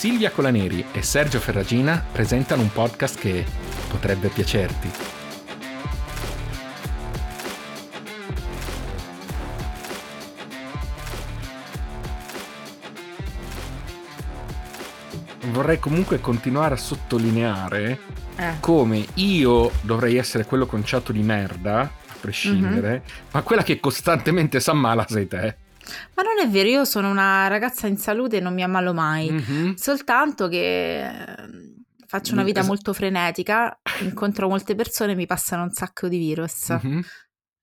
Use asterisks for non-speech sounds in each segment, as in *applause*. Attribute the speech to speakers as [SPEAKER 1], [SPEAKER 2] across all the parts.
[SPEAKER 1] Silvia Colaneri e Sergio Ferragina presentano un podcast che potrebbe piacerti. Vorrei comunque continuare a sottolineare
[SPEAKER 2] Eh.
[SPEAKER 1] come io dovrei essere quello conciato di merda, a prescindere, ma quella che costantemente si ammala sei te.
[SPEAKER 2] Ma non è vero, io sono una ragazza in salute e non mi ammalo mai.
[SPEAKER 1] Mhm.
[SPEAKER 2] Soltanto che eh, faccio una vita molto frenetica, incontro molte persone e mi passano un sacco di virus.
[SPEAKER 1] Mhm.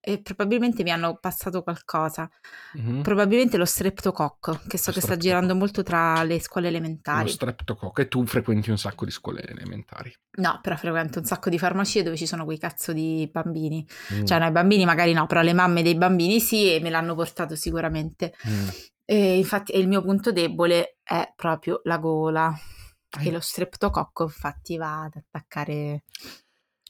[SPEAKER 2] E probabilmente mi hanno passato qualcosa.
[SPEAKER 1] Mhm.
[SPEAKER 2] Probabilmente lo streptococco, che so
[SPEAKER 1] Lo
[SPEAKER 2] che sta girando molto tra le scuole
[SPEAKER 1] Lo
[SPEAKER 2] elementari.
[SPEAKER 1] streptococco e tu frequenti un sacco di scuole elementari.
[SPEAKER 2] No, però frequento un sacco di farmacie dove ci sono quei cazzo di bambini.
[SPEAKER 1] Mm.
[SPEAKER 2] Cioè, no, i bambini magari no, però le mamme dei bambini sì e me l'hanno portato sicuramente.
[SPEAKER 1] Mm.
[SPEAKER 2] E infatti il mio punto debole è proprio la gola.
[SPEAKER 1] Eh.
[SPEAKER 2] E lo streptococco infatti va ad attaccare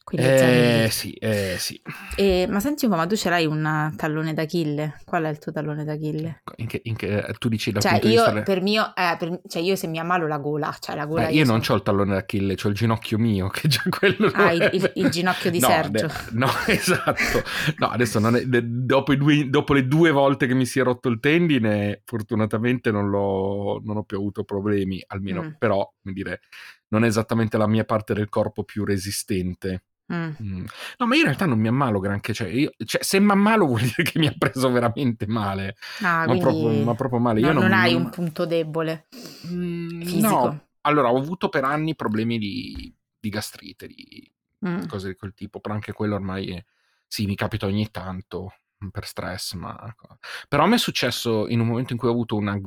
[SPEAKER 1] Eh sì, eh sì.
[SPEAKER 2] E- ma senti un po', ma tu ce l'hai un tallone d'Achille? Qual è il tuo tallone d'Achille?
[SPEAKER 1] In che, in che- tu dici dal
[SPEAKER 2] Cioè io,
[SPEAKER 1] vista...
[SPEAKER 2] per mio, eh, per- cioè io se mi ammalo la gola, cioè la gola
[SPEAKER 1] Beh, io non
[SPEAKER 2] sono-
[SPEAKER 1] ho il tallone d'Achille, ho il ginocchio mio, *laughs* che già quello
[SPEAKER 2] Ah, il- il- il ginocchio di
[SPEAKER 1] No,
[SPEAKER 2] Sergio.
[SPEAKER 1] de- no, *laughs* esatto. No, adesso è- de- dopo, i due- dopo le due volte che mi si è rotto il tendine, fortunatamente non, l'ho, non ho più avuto problemi, almeno,
[SPEAKER 2] Mm.
[SPEAKER 1] però, come dire, non è esattamente la mia parte del corpo più resistente.
[SPEAKER 2] Mm.
[SPEAKER 1] Mm. No, ma io in realtà non mi ammalo granché, cioè, io- cioè, se mi ammalo *laughs* vuol dire che mi ha preso veramente male,
[SPEAKER 2] Ah,
[SPEAKER 1] ma, proprio, ma proprio male.
[SPEAKER 2] no-
[SPEAKER 1] io
[SPEAKER 2] non,
[SPEAKER 1] non,
[SPEAKER 2] hai
[SPEAKER 1] non-
[SPEAKER 2] un punto debole
[SPEAKER 1] Mm. No, allora ho avuto per anni problemi di, di gastrite, di
[SPEAKER 2] Mm.
[SPEAKER 1] cose di quel tipo, però anche quello ormai è- sì, mi capita ogni tanto mm, per stress, ma però a me è successo in un momento in cui ho avuto un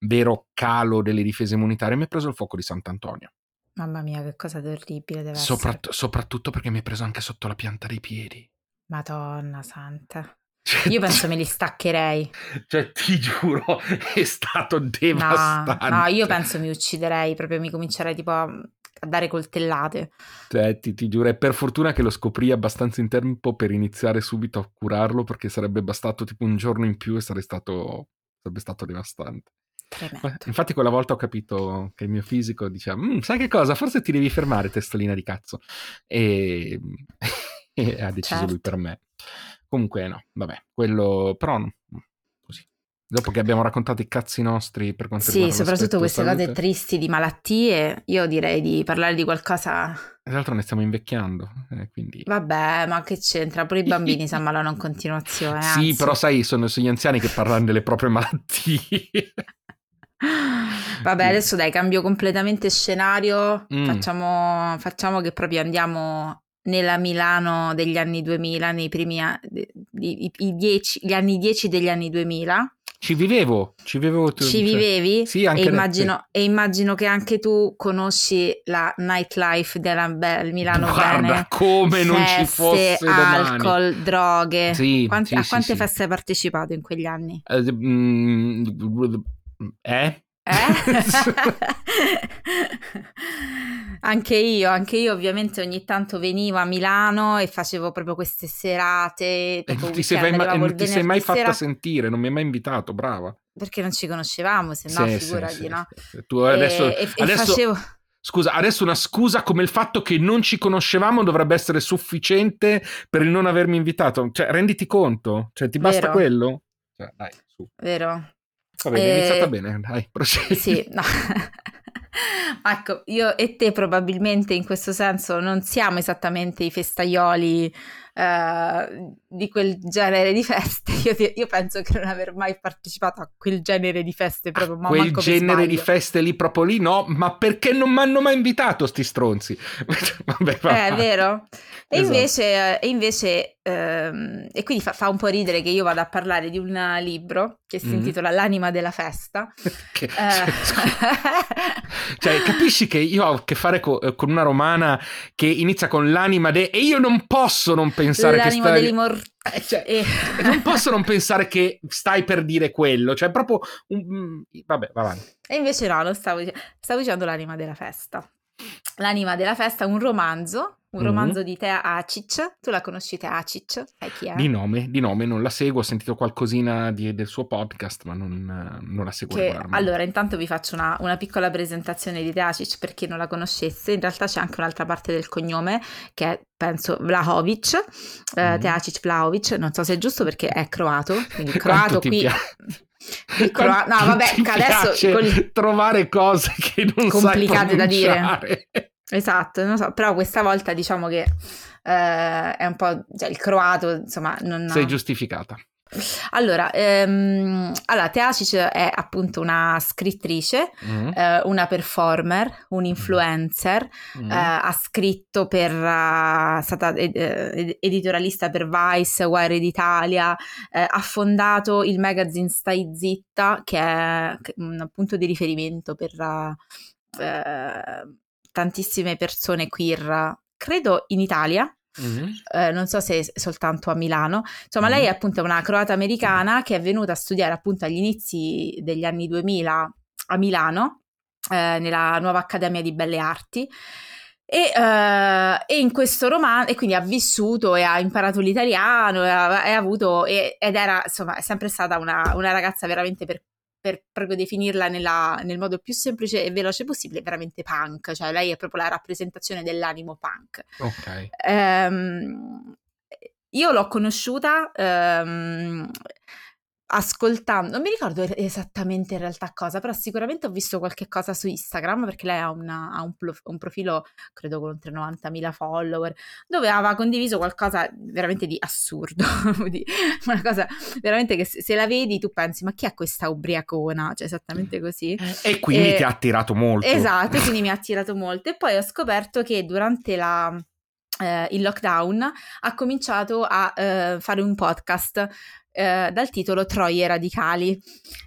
[SPEAKER 1] vero calo delle difese immunitarie, mi è preso il fuoco di Sant'Antonio,
[SPEAKER 2] Mamma mia, che cosa terribile deve
[SPEAKER 1] Soprat-
[SPEAKER 2] essere.
[SPEAKER 1] soprattutto perché mi è preso anche sotto la pianta dei piedi.
[SPEAKER 2] Madonna santa.
[SPEAKER 1] Cioè,
[SPEAKER 2] Io penso *laughs* me li staccherei.
[SPEAKER 1] cioè, ti giuro, *laughs* è stato
[SPEAKER 2] No,
[SPEAKER 1] devastante.
[SPEAKER 2] no, io penso mi ucciderei, proprio mi comincerei tipo a, a dare coltellate.
[SPEAKER 1] Cioè, ti, ti giuro, e per fortuna che lo scoprì abbastanza in tempo per iniziare subito a curarlo, perché sarebbe bastato tipo un giorno in più e sarebbe stato, sarebbe stato devastante.
[SPEAKER 2] Tremendo.
[SPEAKER 1] Infatti quella volta ho capito che il mio fisico diceva, "Mm, sai che cosa, forse ti devi fermare, testolina di cazzo. E, *laughs* e ha deciso
[SPEAKER 2] Certo.
[SPEAKER 1] lui per me. Comunque no, vabbè, quello però no, così. Dopo che abbiamo raccontato i cazzi nostri per quanto
[SPEAKER 2] Sì,
[SPEAKER 1] riguarda
[SPEAKER 2] soprattutto
[SPEAKER 1] l'aspetto
[SPEAKER 2] queste cose
[SPEAKER 1] salute,
[SPEAKER 2] tristi di malattie, io direi di parlare di qualcosa.
[SPEAKER 1] Tra l'altro ne stiamo invecchiando, eh, quindi...
[SPEAKER 2] Vabbè, ma che c'entra? Pure i *laughs* bambini si ammalano in continuazione.
[SPEAKER 1] Sì,
[SPEAKER 2] anzi.
[SPEAKER 1] però sai, sono, sono gli anziani che parlano delle proprie malattie.
[SPEAKER 2] Vabbè, adesso dai, cambio completamente scenario.
[SPEAKER 1] Mm.
[SPEAKER 2] Facciamo, facciamo che proprio andiamo nella Milano degli anni 2000, nei primi anni, i, i dieci- gli anni 10 degli anni 2000.
[SPEAKER 1] Ci vivevo, ci vivevo. tu-
[SPEAKER 2] Ci
[SPEAKER 1] cioè-
[SPEAKER 2] vivevi?
[SPEAKER 1] Sì, anche
[SPEAKER 2] e, immagino, e immagino che anche tu conosci la nightlife della Be- Milano
[SPEAKER 1] Guarda,
[SPEAKER 2] bene.
[SPEAKER 1] come non ci
[SPEAKER 2] Feste,
[SPEAKER 1] fosse domani.
[SPEAKER 2] alcol, droghe.
[SPEAKER 1] Sì,
[SPEAKER 2] Quanti-
[SPEAKER 1] sì,
[SPEAKER 2] a quante
[SPEAKER 1] sì.
[SPEAKER 2] feste hai partecipato in quegli anni?
[SPEAKER 1] Eh, mm, eh?
[SPEAKER 2] Eh? *laughs* anche io, anche io ovviamente ogni tanto venivo a Milano e facevo proprio queste serate.
[SPEAKER 1] E non ti sei,
[SPEAKER 2] arrivavo
[SPEAKER 1] non ti sei mai fatta
[SPEAKER 2] sera,
[SPEAKER 1] sentire, non mi hai mai invitato, brava.
[SPEAKER 2] Perché non ci conoscevamo, se no
[SPEAKER 1] Sì,
[SPEAKER 2] figurati,
[SPEAKER 1] sì,
[SPEAKER 2] no?
[SPEAKER 1] sì. Tu adesso,
[SPEAKER 2] e
[SPEAKER 1] adesso-
[SPEAKER 2] facevo...
[SPEAKER 1] Scusa, adesso una scusa come il fatto che non ci conoscevamo dovrebbe essere sufficiente per il non avermi invitato. Cioè, renditi conto? Cioè, ti basta
[SPEAKER 2] Vero.
[SPEAKER 1] quello? Cioè, dai, su.
[SPEAKER 2] Vero?
[SPEAKER 1] Vabbè, è
[SPEAKER 2] Eh,
[SPEAKER 1] iniziata bene, dai, procedi.
[SPEAKER 2] Sì, no. *laughs* ecco, io e te probabilmente in questo senso non siamo esattamente i festaioli eh, di quel genere di feste. *laughs* Io, io penso che non aver mai partecipato a quel genere di feste proprio, ma
[SPEAKER 1] Quel genere di feste lì proprio lì, no, ma perché non mi hanno mai invitato sti stronzi? *laughs* Vabbè, va
[SPEAKER 2] Eh, è vero? E
[SPEAKER 1] Esatto.
[SPEAKER 2] invece, e, invece ehm, e quindi fa, fa un po' ridere che io vada a parlare di un libro che si
[SPEAKER 1] Mhm.
[SPEAKER 2] intitola L'anima della festa. *laughs*
[SPEAKER 1] Che-
[SPEAKER 2] Eh,
[SPEAKER 1] Cioè, capisci che io ho a che fare co- eh, con una romana che inizia con l'anima de... E io non posso non pensare che
[SPEAKER 2] L'anima
[SPEAKER 1] stai...
[SPEAKER 2] degli mortali.
[SPEAKER 1] Eh, cioè,
[SPEAKER 2] E-
[SPEAKER 1] e non posso non pensare che stai per dire quello. Cioè, proprio... un- mm, Vabbè, va avanti.
[SPEAKER 2] E invece no, lo stavo dicendo, stavo dicendo l'anima della festa. L'anima della festa è un romanzo un romanzo mm-hmm. di Tea Acic. Tu la conosci Tea Acic? Sai chi è?
[SPEAKER 1] Di nome, di nome, non la seguo, ho sentito qualcosina di, del suo podcast, ma non, non la seguo.
[SPEAKER 2] Che, allora, intanto vi faccio una, una, piccola presentazione di Tea Acic per chi non la conoscesse. In realtà c'è anche un'altra parte del cognome che è, penso, Vlahovic, mm. uh, Tea Acic Vlahovic, non so se è giusto perché è croato, quindi *laughs* croato qui...
[SPEAKER 1] Il *laughs* croa- no, vabbè, adesso con... trovare cose che non complicate da dire.
[SPEAKER 2] Esatto, non so, però questa volta diciamo che eh, è un po', cioè il croato, insomma, non...
[SPEAKER 1] Sei giustificata.
[SPEAKER 2] Allora, ehm, allora Teacic è appunto una scrittrice, mm. eh, una performer, un influencer, mm. eh, ha scritto per, è uh, stata ed, ed, editorialista per Vice, Wired Italia, eh, ha fondato il magazine Stai Zitta che è un punto di riferimento per... Uh, tantissime persone queer, credo in Italia, Mm-hmm. Eh, non so se soltanto a Milano. Insomma, mm-hmm. lei è appunto una croata americana che è venuta a studiare appunto agli inizi degli anni 2000 a Milano, eh, nella nuova Accademia di Belle Arti. E, uh, e, in questo romanzo, e quindi ha vissuto e ha imparato l'italiano e ha, e ha avuto, e, ed era insomma, è sempre stata una, una ragazza veramente per, per proprio definirla nella, nel modo più semplice e veloce possibile, veramente punk, cioè lei è proprio la rappresentazione dell'animo punk.
[SPEAKER 1] Ok.
[SPEAKER 2] Um, io l'ho conosciuta um, ascoltando, non mi ricordo esattamente in realtà cosa, però sicuramente ho visto qualche cosa su Instagram perché lei ha, una, ha un, un, profilo, credo con oltre 90.000 follower, dove aveva condiviso qualcosa veramente di assurdo, *laughs* una cosa veramente che se, se, la vedi tu pensi ma chi è questa ubriacona? Cioè esattamente così.
[SPEAKER 1] E quindi e, ti ha attirato molto.
[SPEAKER 2] Esatto, quindi mi ha *laughs* attirato molto e poi ho scoperto che durante la... Eh, il lockdown ha cominciato a eh, fare un podcast eh, dal titolo Troie radicali.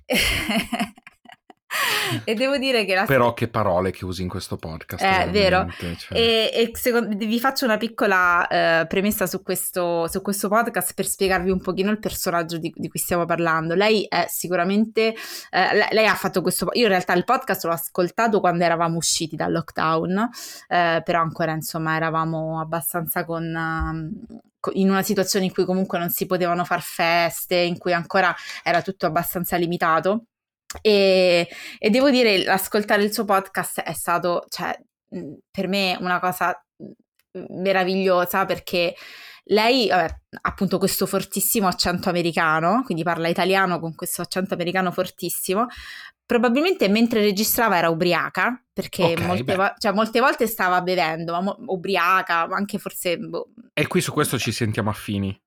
[SPEAKER 2] *laughs* e devo dire che la...
[SPEAKER 1] Però che parole che usi in questo podcast.
[SPEAKER 2] È vero. Cioè... E, e secondo, vi faccio una piccola uh, premessa su questo, su questo, podcast per spiegarvi un pochino il personaggio di, di cui stiamo parlando. Lei è sicuramente... Uh, lei, lei, ha fatto questo... Io in realtà il podcast l'ho ascoltato quando eravamo usciti dal lockdown, uh, però ancora insomma eravamo abbastanza con... In una situazione in cui comunque non si potevano far feste, in cui ancora era tutto abbastanza limitato. E, e devo dire, ascoltare il suo podcast è stato, cioè, per me una cosa meravigliosa perché lei ha appunto questo fortissimo accento americano, quindi parla italiano con questo accento americano fortissimo. Probabilmente mentre registrava era ubriaca, perché okay, molte, vo- cioè, molte, volte stava bevendo, ma mo- ubriaca, anche forse... Boh.
[SPEAKER 1] E qui su questo ci sentiamo affini.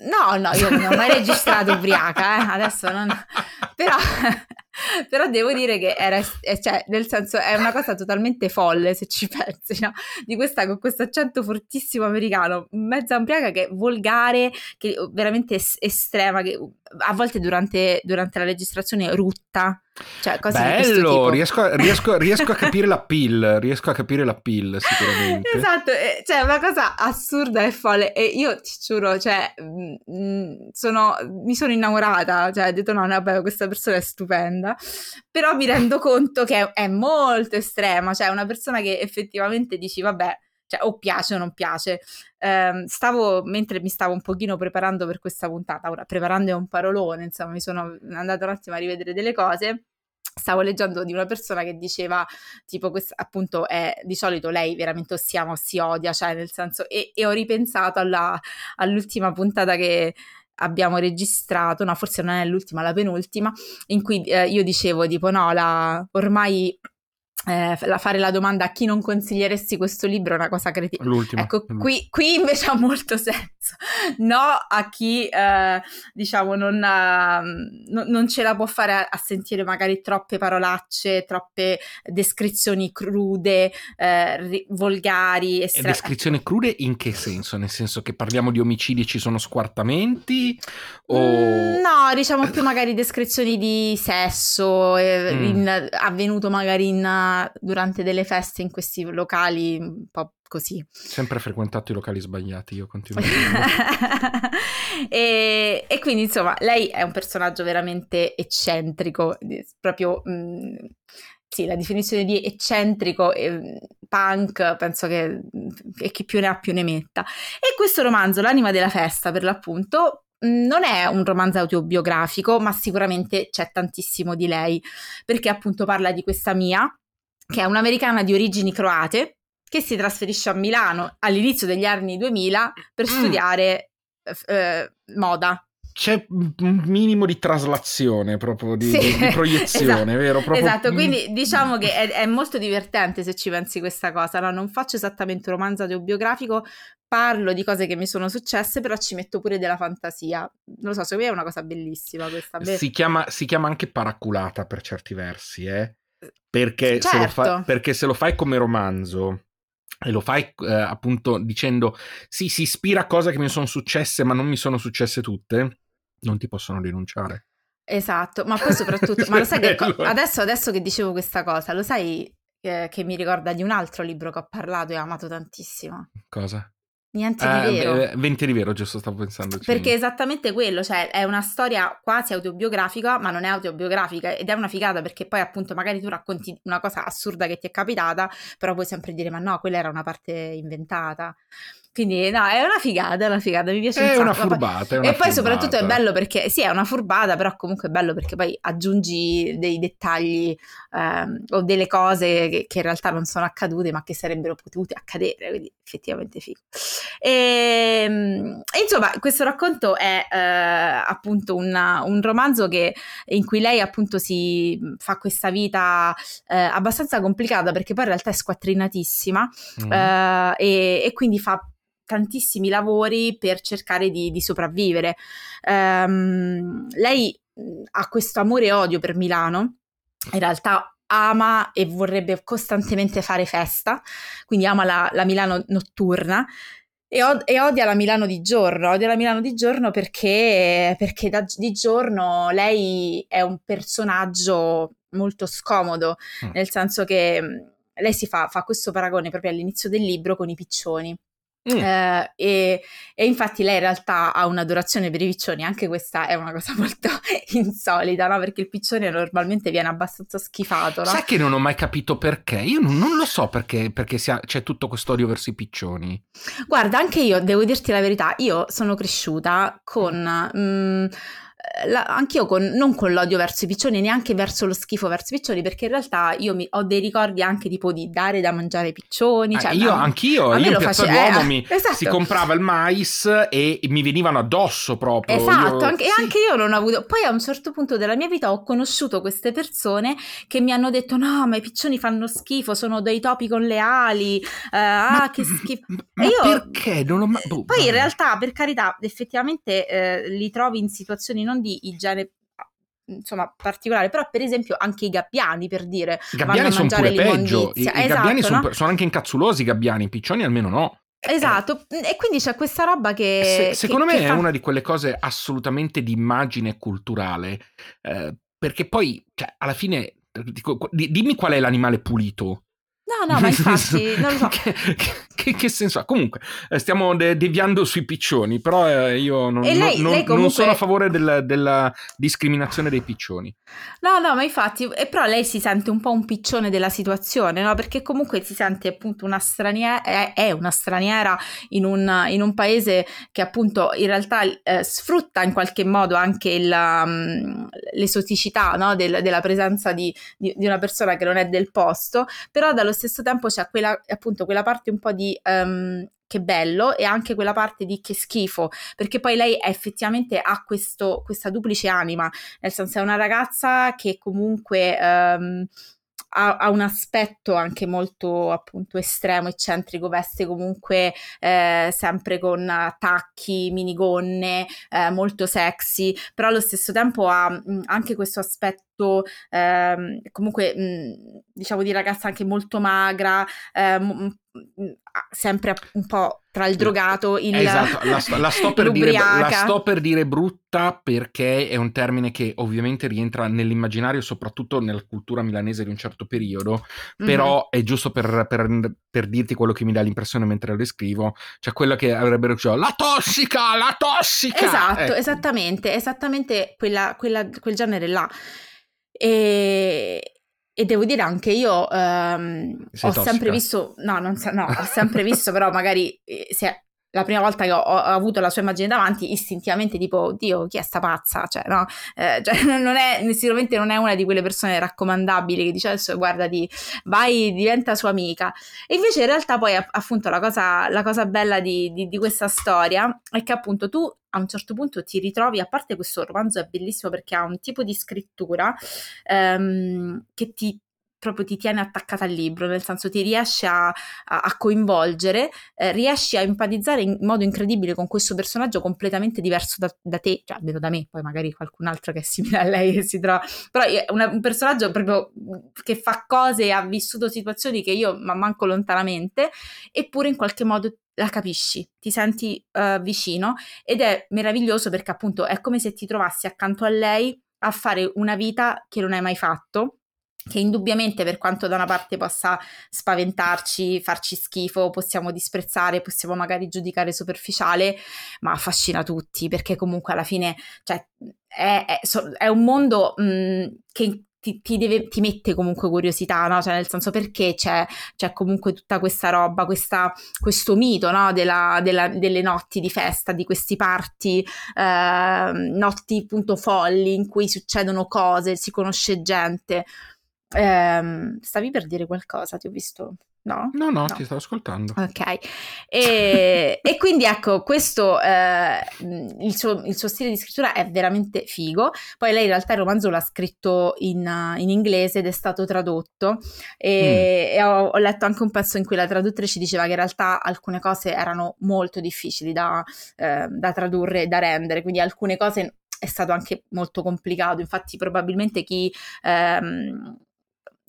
[SPEAKER 2] No, no, io non ho mai registrato ubriaca, eh? adesso non... *laughs* Però, *laughs* però devo dire che era, cioè, nel senso, è una cosa totalmente folle se ci *laughs* pensi, no? Di questa, con questo accento fortissimo americano, mezza ubriaca che è volgare, che veramente estrema, che a volte durante, durante la registrazione rutta cioè,
[SPEAKER 1] Bello, riesco a, riesco, riesco a, capire la pill, riesco a capire la pill sicuramente.
[SPEAKER 2] Esatto, cioè una cosa assurda e folle. E io ti giuro, cioè, mm, mm, sono, mi sono innamorata, cioè ho detto no, vabbè, questa persona è stupenda, però mi rendo conto che è, molto estrema, cioè una persona che effettivamente dici vabbè, cioè o piace o non piace. Eh, stavo, mentre mi stavo un pochino preparando per questa puntata, ora preparando è un parolone, insomma mi sono andata un attimo a rivedere delle cose, stavo leggendo di una persona che diceva tipo questo appunto è di solito lei veramente o si ama o si odia cioè nel senso e, e ho ripensato alla, all'ultima puntata che abbiamo registrato no forse non è l'ultima la penultima in cui eh, io dicevo tipo no la ormai eh, fare la domanda a chi non consiglieresti questo libro è una cosa cretina.
[SPEAKER 1] L'ultima.
[SPEAKER 2] Ecco, qui, qui, invece ha molto *laughs* senso. No a chi, eh, diciamo, non, ha, no, non, ce la può fare a, a, sentire magari troppe parolacce, troppe descrizioni crude, eh, ri- volgari.
[SPEAKER 1] Estra- descrizioni crude in che senso? Nel senso che parliamo di omicidi e ci sono squartamenti? O... Mm,
[SPEAKER 2] no, diciamo più magari descrizioni di sesso, eh, mm. in, avvenuto magari in durante delle feste in questi locali un po' così.
[SPEAKER 1] Sempre frequentato i locali sbagliati, io continuo. *laughs*
[SPEAKER 2] e, e, quindi insomma, lei è un personaggio veramente eccentrico, proprio... Mh, mm, sì, la definizione di eccentrico e punk penso che, che chi più ne ha più ne metta. E questo romanzo, L'anima della festa, per l'appunto, non è un romanzo autobiografico, ma sicuramente c'è tantissimo di lei, perché appunto parla di questa Mia, che è un'americana di origini croate, che si trasferisce a Milano all'inizio degli anni 2000 per mm. studiare eh, moda
[SPEAKER 1] c'è un minimo di traslazione proprio di, sì, di, di *laughs* proiezione,
[SPEAKER 2] esatto,
[SPEAKER 1] vero?
[SPEAKER 2] Proprio... Esatto, quindi diciamo che è, è, molto divertente se ci pensi questa cosa. No? Non faccio esattamente un romanzo autobiografico, parlo di cose che mi sono successe, però ci metto pure della fantasia. Non lo so, secondo me è una cosa bellissima questa.
[SPEAKER 1] Si chiama, si chiama anche paraculata per certi versi, eh? Perché, certo. se lo fa, perché se lo fai come romanzo e lo fai eh, appunto dicendo sì, si ispira a cose che mi sono successe, ma non mi sono successe tutte non ti possono denunciare.
[SPEAKER 2] Esatto, ma poi soprattutto, ma lo sai che *laughs* adesso, adesso, che dicevo questa cosa, lo sai che, che, mi ricorda di un altro libro che ho parlato e ho amato tantissimo?
[SPEAKER 1] Cosa?
[SPEAKER 2] Niente eh, di vero.
[SPEAKER 1] Venti di vero, giusto, stavo pensando.
[SPEAKER 2] Perché è esattamente quello, cioè è una storia quasi autobiografica, ma non è autobiografica ed è una figata perché poi appunto magari tu racconti una cosa assurda che ti è capitata, però puoi sempre dire ma no, quella era una parte inventata. Quindi no, è una figata, è una figata, mi piace
[SPEAKER 1] è un. Una furbata, è una
[SPEAKER 2] e poi
[SPEAKER 1] furbata.
[SPEAKER 2] soprattutto è bello perché, sì è una furbata, però comunque è bello perché poi aggiungi dei dettagli ehm, o delle cose che, che, in realtà non sono accadute ma che sarebbero potute accadere, quindi effettivamente figo. E, ehm, e insomma questo racconto è eh, appunto una, un romanzo che, in cui lei appunto si fa questa vita eh, abbastanza complicata perché poi in realtà è squattrinatissima mm. eh, e, e quindi fa tantissimi lavori per cercare di, di sopravvivere. Um, lei ha questo amore e odio per Milano, in realtà ama e vorrebbe costantemente fare festa, quindi ama la, la Milano notturna. E, od- e, odia la Milano di giorno, odia la Milano di giorno perché, perché da, di giorno lei è un personaggio molto scomodo, mm. nel senso che lei si fa, fa questo paragone proprio all'inizio del libro con i piccioni. Mm. Eh, e, e, infatti lei in realtà ha un'adorazione per i piccioni, anche questa è una cosa *laughs* molto insolita, no? Perché il piccione normalmente viene abbastanza schifato, no?
[SPEAKER 1] Sai che non ho mai capito perché? Io non, non lo so perché, perché ha, c'è tutto questo odio verso i piccioni.
[SPEAKER 2] Guarda, anche io, devo dirti la verità, io sono cresciuta con... Mm, la, anch'io con, non con l'odio verso i piccioni, neanche verso lo schifo verso i piccioni, perché in realtà io mi, ho dei ricordi anche tipo di dare da mangiare ai piccioni. Cioè,
[SPEAKER 1] eh, io, no, anch'io, io in Piazza face... Eh, mi, *laughs* esatto. si comprava il mais e mi venivano addosso proprio.
[SPEAKER 2] Esatto, io, anche, sì. anche, io non ho avuto... Poi a un certo punto della mia vita ho conosciuto queste persone che mi hanno detto no, ma i piccioni fanno schifo, sono dei topi con le ali, uh, ah, che schifo.
[SPEAKER 1] Ma io, perché? Non ho mai...
[SPEAKER 2] Boh, poi in realtà, per carità, effettivamente eh, li trovi in situazioni non di igiene insomma particolare, però per esempio anche i gabbiani per dire
[SPEAKER 1] I gabbiani sono pure peggio, i, esatto, i gabbiani no? sono, sono, anche incazzulosi i gabbiani, i piccioni almeno no.
[SPEAKER 2] Esatto, e quindi c'è questa roba che...
[SPEAKER 1] Se, secondo che, me che è fa... una di quelle cose assolutamente di immagine culturale, eh, perché poi, cioè, alla fine, dico, dimmi qual è l'animale pulito.
[SPEAKER 2] No, no, ma infatti *laughs* non lo so.
[SPEAKER 1] che, che, che, senso ha? Comunque, eh, stiamo de- deviando sui piccioni, però eh, io non, lei, non, lei comunque... non, sono a favore del, della discriminazione dei piccioni.
[SPEAKER 2] No, no, ma infatti, e però lei si sente un po' un piccione della situazione, no? Perché comunque si sente appunto una straniera, è, è una straniera in un, in un, paese che appunto in realtà eh, sfrutta in qualche modo anche il, um, l'esoticità no? Del, della presenza di, di, di una persona che non è del posto, però dallo stesso tempo c'è quella, appunto, quella parte un po' di um, che bello e anche quella parte di che schifo, perché poi lei effettivamente ha questo, questa duplice anima, nel senso è una ragazza che comunque um, ha, ha, un aspetto anche molto appunto estremo, eccentrico, veste comunque eh, sempre con tacchi, minigonne, eh, molto sexy, però allo stesso tempo ha mh, anche questo aspetto ehm, comunque mh, diciamo di ragazza anche molto magra, eh, m- sempre un po' tra il drogato il
[SPEAKER 1] esatto la sto, la, sto *laughs* dire, la sto, per dire, brutta perché è un termine che ovviamente rientra nell'immaginario soprattutto nella cultura milanese di un certo periodo mm-hmm. però è giusto per, per, per, dirti quello che mi dà l'impressione mentre lo descrivo cioè quello che avrebbero detto la tossica la tossica
[SPEAKER 2] esatto ecco. esattamente esattamente quella, quella, quel genere là e e devo dire anche io ehm, ho
[SPEAKER 1] tossica.
[SPEAKER 2] sempre visto, no, non so, no, ho sempre visto, però magari eh, se la prima volta che ho, ho avuto la sua immagine davanti, istintivamente tipo, oddio, chi è sta pazza? Cioè, no, eh, *laughs* cioè, non è, sicuramente non è una di quelle persone raccomandabili che dice adesso guardati, vai, diventa sua amica. E invece in realtà poi appunto la cosa, la cosa bella di, di, di questa storia è che appunto tu a un certo punto ti ritrovi, a parte questo romanzo è bellissimo perché ha un tipo di scrittura ehm, che ti proprio ti tiene attaccata al libro, nel senso ti riesce a, a, a coinvolgere, eh, riesci a empatizzare in modo incredibile con questo personaggio completamente diverso da, da, te, cioè almeno da me, poi magari qualcun altro che è simile a lei che *laughs* si trova, però è una, un personaggio proprio che fa cose e ha vissuto situazioni che io ma manco lontanamente, eppure in qualche modo la capisci, ti senti uh, vicino ed è meraviglioso perché appunto è come se ti trovassi accanto a lei a fare una vita che non hai mai fatto che indubbiamente per quanto da una parte possa spaventarci, farci schifo, possiamo disprezzare, possiamo magari giudicare superficiale, ma affascina tutti perché comunque alla fine cioè, è, è, è, un mondo mh, che ti, ti, deve, ti, mette comunque curiosità, no? Cioè, nel senso perché c'è, c'è comunque tutta questa roba, questa, questo mito, no? Della, della, delle notti di festa, di questi party, eh, notti appunto folli in cui succedono cose, si conosce gente. Ehm, stavi per dire qualcosa? Ti ho visto. No?
[SPEAKER 1] No, no, no. ti stavo ascoltando.
[SPEAKER 2] Ok. E, e quindi ecco, questo, eh, il, suo, il, suo, stile di scrittura è veramente figo. Poi lei in realtà il romanzo l'ha scritto in, in inglese ed è stato tradotto. E, mm. e ho, ho, letto anche un pezzo in cui la traduttrice diceva che in realtà alcune cose erano molto difficili da, eh, da tradurre e da rendere. Quindi alcune cose è stato anche molto complicato. Infatti, probabilmente chi. Ehm,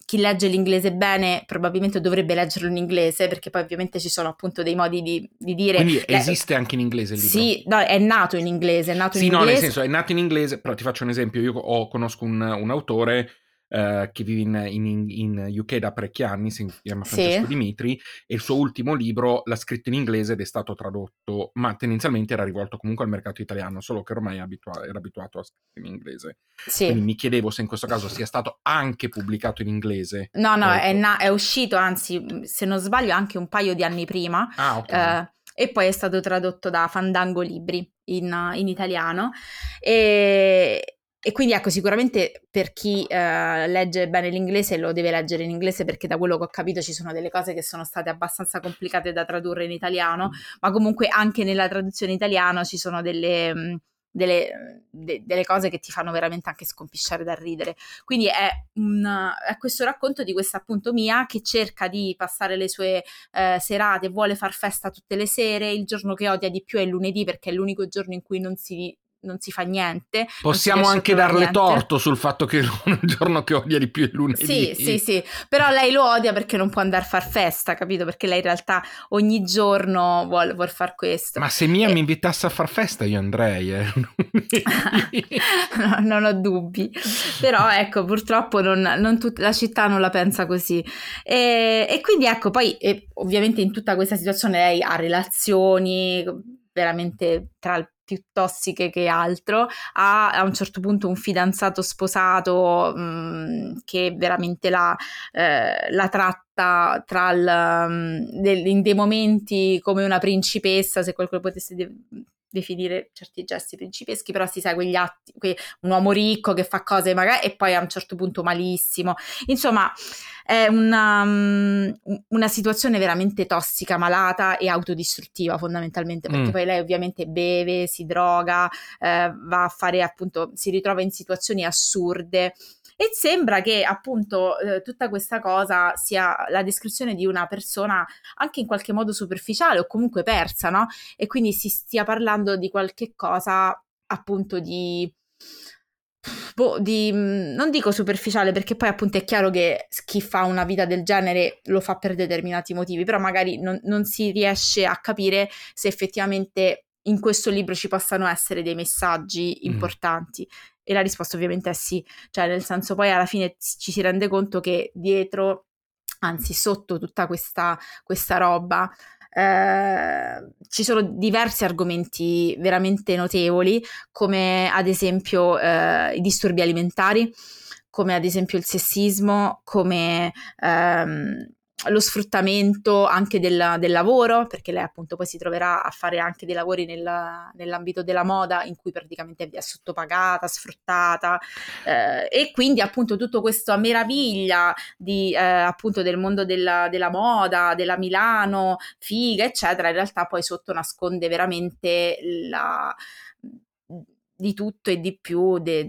[SPEAKER 2] chi legge l'inglese bene probabilmente dovrebbe leggerlo in inglese perché poi ovviamente ci sono appunto dei modi di, di dire
[SPEAKER 1] quindi esiste anche in inglese il libro?
[SPEAKER 2] sì, no, è nato in inglese è nato
[SPEAKER 1] sì,
[SPEAKER 2] in
[SPEAKER 1] no,
[SPEAKER 2] inglese.
[SPEAKER 1] nel senso è nato in inglese però ti faccio un esempio io ho, conosco un, un autore Uh, che vive in, in, in, UK da parecchi anni, si chiama Francesco sì. Dimitri, e il suo ultimo libro l'ha scritto in inglese ed è stato tradotto, ma tendenzialmente era rivolto comunque al mercato italiano, solo che ormai abitua- era abituato a scrivere in inglese. Sì. Quindi mi chiedevo se in questo caso sia stato anche pubblicato in inglese.
[SPEAKER 2] No, no, è, na- è, uscito, anzi, se non sbaglio, anche un paio di anni prima.
[SPEAKER 1] Ah, ok. Uh,
[SPEAKER 2] e poi è stato tradotto da Fandango Libri in, in italiano. E, e quindi ecco, sicuramente per chi eh, legge bene l'inglese lo deve leggere in inglese perché da quello che ho capito ci sono delle cose che sono state abbastanza complicate da tradurre in italiano, mm. ma comunque anche nella traduzione italiana ci sono delle, mm, delle, de, delle, cose che ti fanno veramente anche scompisciare da ridere. Quindi è, un, è, questo racconto di questa appunto Mia che cerca di passare le sue eh, serate, vuole far festa tutte le sere, il giorno che odia di più è il lunedì perché è l'unico giorno in cui non si non si fa niente.
[SPEAKER 1] Possiamo anche darle niente. torto sul fatto che *laughs* il giorno che odia di più è lunedì.
[SPEAKER 2] Sì, sì, sì, però lei lo odia perché non può andare a far festa, capito? Perché lei in realtà ogni giorno vuole, vuole far questo.
[SPEAKER 1] Ma se Mia e... mi invitasse a far festa io andrei, eh.
[SPEAKER 2] no, *laughs* non ho dubbi. Però ecco, purtroppo non, non tut- la città non la pensa così. E, e quindi ecco, poi ovviamente in tutta questa situazione lei ha relazioni veramente tra il più tossiche che altro, ha a un certo punto un fidanzato sposato mh, mm, che veramente la, eh, la tratta tra il, um, del, in dei momenti come una principessa, se qualcuno potesse de- definire certi gesti principeschi, però si segue gli atti, un uomo ricco che fa cose magari e poi a un certo punto malissimo. Insomma, è una, um, una situazione veramente tossica, malata e autodistruttiva fondamentalmente, perché mm. poi lei ovviamente beve, si droga, eh, va a fare appunto, si ritrova in situazioni assurde e sembra che appunto eh, tutta questa cosa sia la descrizione di una persona anche in qualche modo superficiale o comunque persa, no? E quindi si stia parlando di qualche cosa appunto di boh, di, non dico superficiale perché poi appunto è chiaro che chi fa una vita del genere lo fa per determinati motivi, però magari non, non si riesce a capire se effettivamente in questo libro ci possano essere dei messaggi mm. importanti. Mm. E la risposta ovviamente è sì, cioè nel senso poi alla fine ci si rende conto che dietro, anzi sotto tutta questa, questa roba, eh, ci sono diversi argomenti veramente notevoli, come ad esempio eh, i disturbi alimentari, come ad esempio il sessismo, come ehm, lo sfruttamento anche del, del, lavoro, perché lei appunto poi si troverà a fare anche dei lavori nel, nell'ambito della moda in cui praticamente è sottopagata, sfruttata eh, e quindi appunto tutto questo meraviglia di, eh, appunto del mondo della, della, moda, della Milano, figa eccetera, in realtà poi sotto nasconde veramente la di tutto e di più de,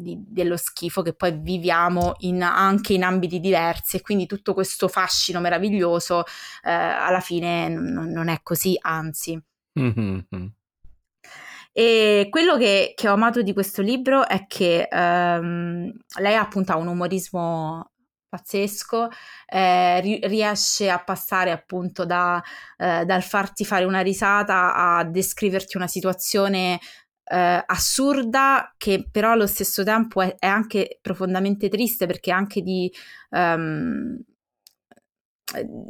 [SPEAKER 2] di, dello schifo che poi viviamo in, anche in ambiti diversi e quindi tutto questo fascino meraviglioso eh, alla fine n- non è così, anzi. Mm-hmm. E quello che, che, ho amato di questo libro è che ehm, lei appunto ha un umorismo pazzesco, eh, ri- riesce a passare appunto da, eh, dal farti fare una risata a descriverti una situazione eh, assurda che però allo stesso tempo è, è, anche profondamente triste perché anche di, um,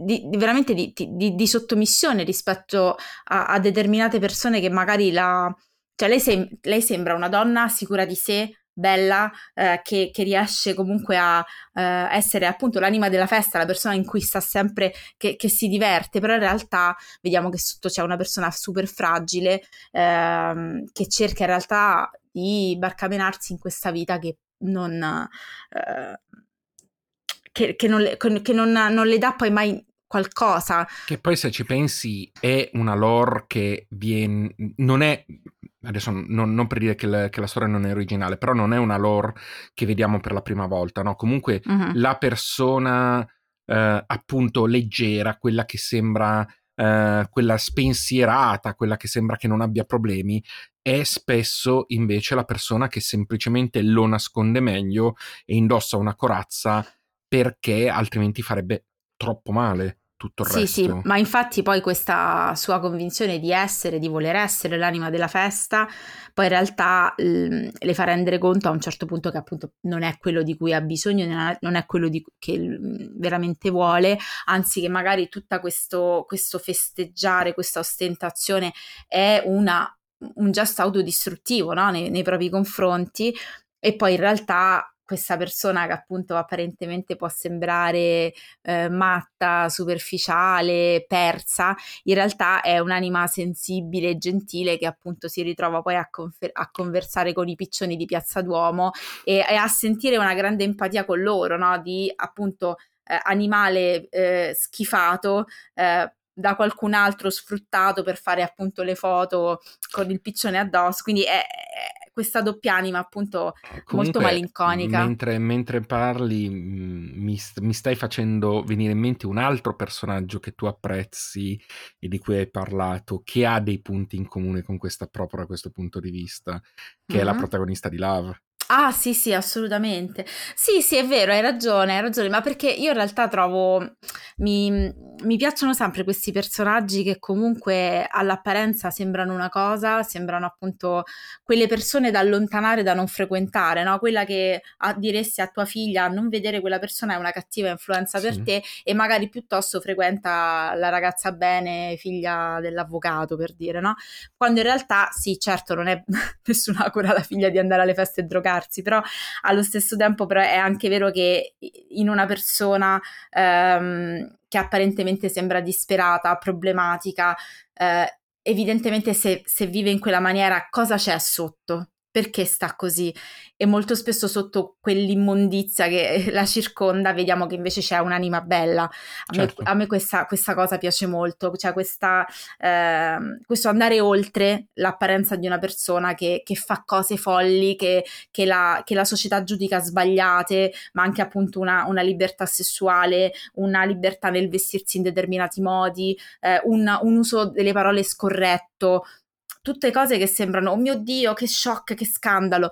[SPEAKER 2] di, di veramente di, di, sottomissione rispetto a, a, determinate persone che magari la... Cioè lei, sem- lei sembra una donna sicura di sé, bella eh, che, che, riesce comunque a eh, essere appunto l'anima della festa, la persona in cui sta sempre, che, che, si diverte, però in realtà vediamo che sotto c'è una persona super fragile ehm, che cerca in realtà di barcamenarsi in questa vita che non... Eh, che, che, non, le, che non, non le dà poi mai qualcosa.
[SPEAKER 1] Che poi se ci pensi è una lore che viene... non è... Adesso non, non per dire che la, che la, storia non è originale, però non è una lore che vediamo per la prima volta, no? Comunque uh-huh. la persona eh, appunto leggera, quella che sembra... Uh, quella spensierata, quella che sembra che non abbia problemi, è spesso invece la persona che semplicemente lo nasconde meglio e indossa una corazza perché altrimenti farebbe troppo male tutto il
[SPEAKER 2] sì,
[SPEAKER 1] resto.
[SPEAKER 2] Sì, ma infatti poi questa sua convinzione di essere, di voler essere l'anima della festa, poi in realtà l- le fa rendere conto a un certo punto che appunto non è quello di cui ha bisogno, non è quello di, che veramente vuole, anzi che magari tutto questo, questo festeggiare, questa ostentazione è una, un gesto autodistruttivo no? nei, nei propri confronti e poi in realtà questa persona che appunto apparentemente può sembrare eh, matta, superficiale, persa, in realtà è un'anima sensibile e gentile che appunto si ritrova poi a, confer- a conversare con i piccioni di Piazza Duomo e, e, a sentire una grande empatia con loro, no? di appunto eh, animale eh, schifato eh, da qualcun altro sfruttato per fare appunto le foto con il piccione addosso, quindi è, è questa doppia anima appunto Comunque, molto malinconica.
[SPEAKER 1] Mentre, mentre parli mm, mi, mi, stai facendo venire in mente un altro personaggio che tu apprezzi e di cui hai parlato, che ha dei punti in comune con questa proprio da questo punto di vista, che uh-huh. è la protagonista di Love.
[SPEAKER 2] Ah, sì, sì, assolutamente. Sì, sì, è vero, hai ragione, hai ragione, ma perché io in realtà trovo, mi, mi piacciono sempre questi personaggi che comunque all'apparenza sembrano una cosa, sembrano appunto quelle persone da allontanare, da non frequentare, no? Quella che a, diresti a tua figlia non vedere quella persona è una cattiva influenza per te e magari piuttosto frequenta la ragazza bene, figlia dell'avvocato, per dire, no? Quando in realtà, sì, certo, non è *laughs* nessuna cura la figlia di andare alle feste drogate curarsi, però allo stesso tempo però è anche vero che in una persona ehm, che apparentemente sembra disperata, problematica, eh, evidentemente se, se vive in quella maniera cosa c'è sotto? Perché sta così e molto spesso sotto quell'immondizia che la circonda vediamo che invece c'è un'anima bella. A certo. me, a me questa, questa, cosa piace molto, cioè questa, eh, questo andare oltre l'apparenza di una persona che, che fa cose folli, che, che, la, che, la, società giudica sbagliate, ma anche appunto una, una, libertà sessuale, una libertà nel vestirsi in determinati modi, eh, un, un uso delle parole scorretto tutte cose che sembrano, oh mio Dio, che shock, che scandalo.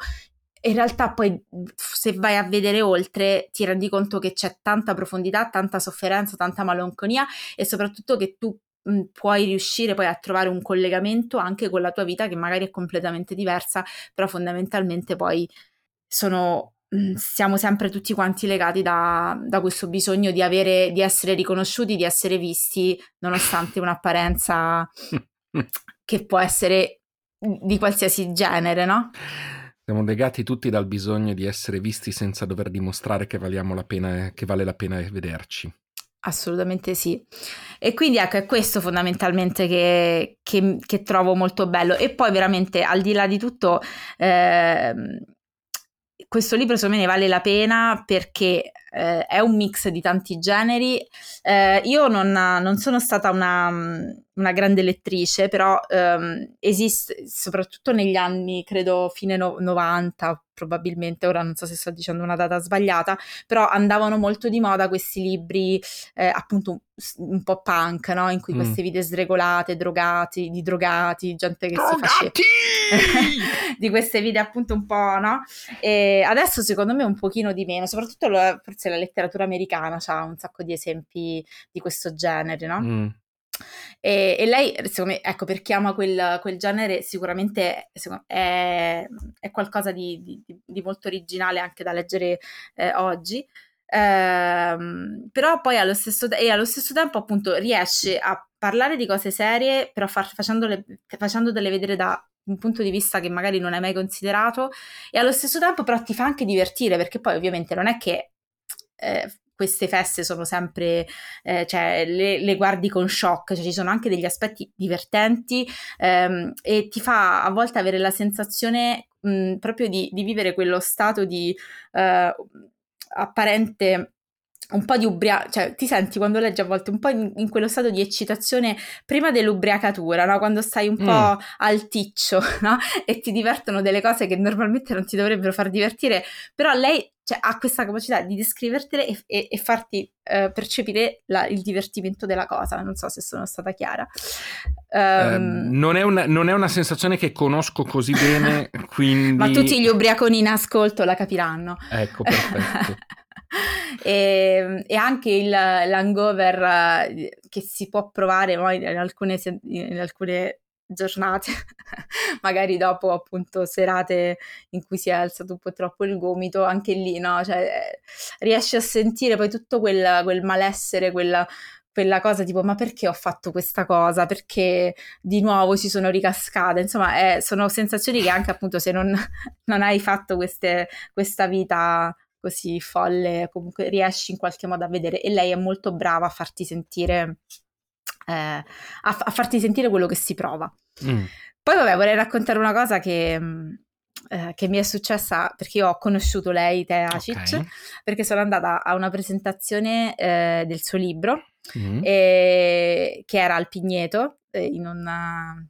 [SPEAKER 2] In realtà poi se vai a vedere oltre ti rendi conto che c'è tanta profondità, tanta sofferenza, tanta malinconia e soprattutto che tu puoi riuscire poi a trovare un collegamento anche con la tua vita che magari è completamente diversa, però fondamentalmente poi sono siamo sempre tutti quanti legati da, da, questo bisogno di, avere, di essere riconosciuti, di essere visti, nonostante un'apparenza *laughs* che può essere di qualsiasi genere, no?
[SPEAKER 1] Siamo legati tutti dal bisogno di essere visti senza dover dimostrare che, la pena, che vale la pena vederci.
[SPEAKER 2] Assolutamente sì. E quindi ecco, è questo fondamentalmente che, che, che trovo molto bello. E poi veramente, al di là di tutto, eh, questo libro secondo me ne vale la pena perché eh, è un mix di tanti generi. Eh, io non, non, sono stata una, una grande lettrice, però ehm, esiste, soprattutto negli anni, credo, fine no, 90, probabilmente, ora non so se sto dicendo una data sbagliata, però andavano molto di moda questi libri, eh, appunto un, po' punk, no? In cui mm. queste vite sregolate, drogati, di drogati, gente che drogati! si *laughs* faceva di queste vite appunto un po', no? E adesso secondo me un pochino di meno, soprattutto lo, forse la letteratura americana ha un sacco di esempi di questo genere, no? Mm. E, e, lei, secondo me, ecco, per chi ama quel, quel genere, sicuramente è, è qualcosa di, di, di, molto originale anche da leggere eh, oggi. Ehm, però poi allo stesso, e allo stesso tempo, appunto, riesce a parlare di cose serie, però far, facendole, facendole vedere da un punto di vista che magari non hai mai considerato, e allo stesso tempo, però, ti fa anche divertire perché poi, ovviamente, non è che. Eh, queste feste sono sempre, eh, cioè le, le, guardi con shock, cioè ci sono anche degli aspetti divertenti ehm, e ti fa a volte avere la sensazione mh, proprio di, di, vivere quello stato di eh, apparente un po' di ubriacatura, cioè ti senti quando leggi a volte un po' in, in quello stato di eccitazione prima dell'ubriacatura, no? quando stai un mm. po' al ticcio *laughs* no? e ti divertono delle cose che normalmente non ti dovrebbero far divertire, però lei cioè, ha questa capacità di descrivertele e, e, e farti uh, percepire la, il divertimento della cosa. Non so se sono stata chiara.
[SPEAKER 1] Um, uh, non, è una, non, è una, sensazione che conosco così bene, *laughs* quindi...
[SPEAKER 2] Ma tutti gli ubriaconi in ascolto la capiranno.
[SPEAKER 1] Ecco, perfetto. *laughs*
[SPEAKER 2] e, *laughs* ehm, e, anche il, l'hangover uh, che si può provare poi in alcune, in alcune giornate, *laughs* magari dopo appunto serate in cui si è alzato un po' troppo il gomito, anche lì, no? Cioè, riesci a sentire poi tutto quel, quel malessere, quella, quella cosa tipo ma perché ho fatto questa cosa, perché di nuovo si sono ricascate, insomma eh, sono sensazioni che anche appunto se non, *laughs* non hai fatto queste, questa vita così folle comunque riesci in qualche modo a vedere e lei è molto brava a farti sentire eh, a, a, farti sentire quello che si prova. Mm. Poi vabbè, vorrei raccontare una cosa che, mm, eh, che mi è successa perché io ho conosciuto lei, Tea Acic, okay. perché sono andata a una presentazione eh, del suo libro mm. che era al Pigneto, eh, in una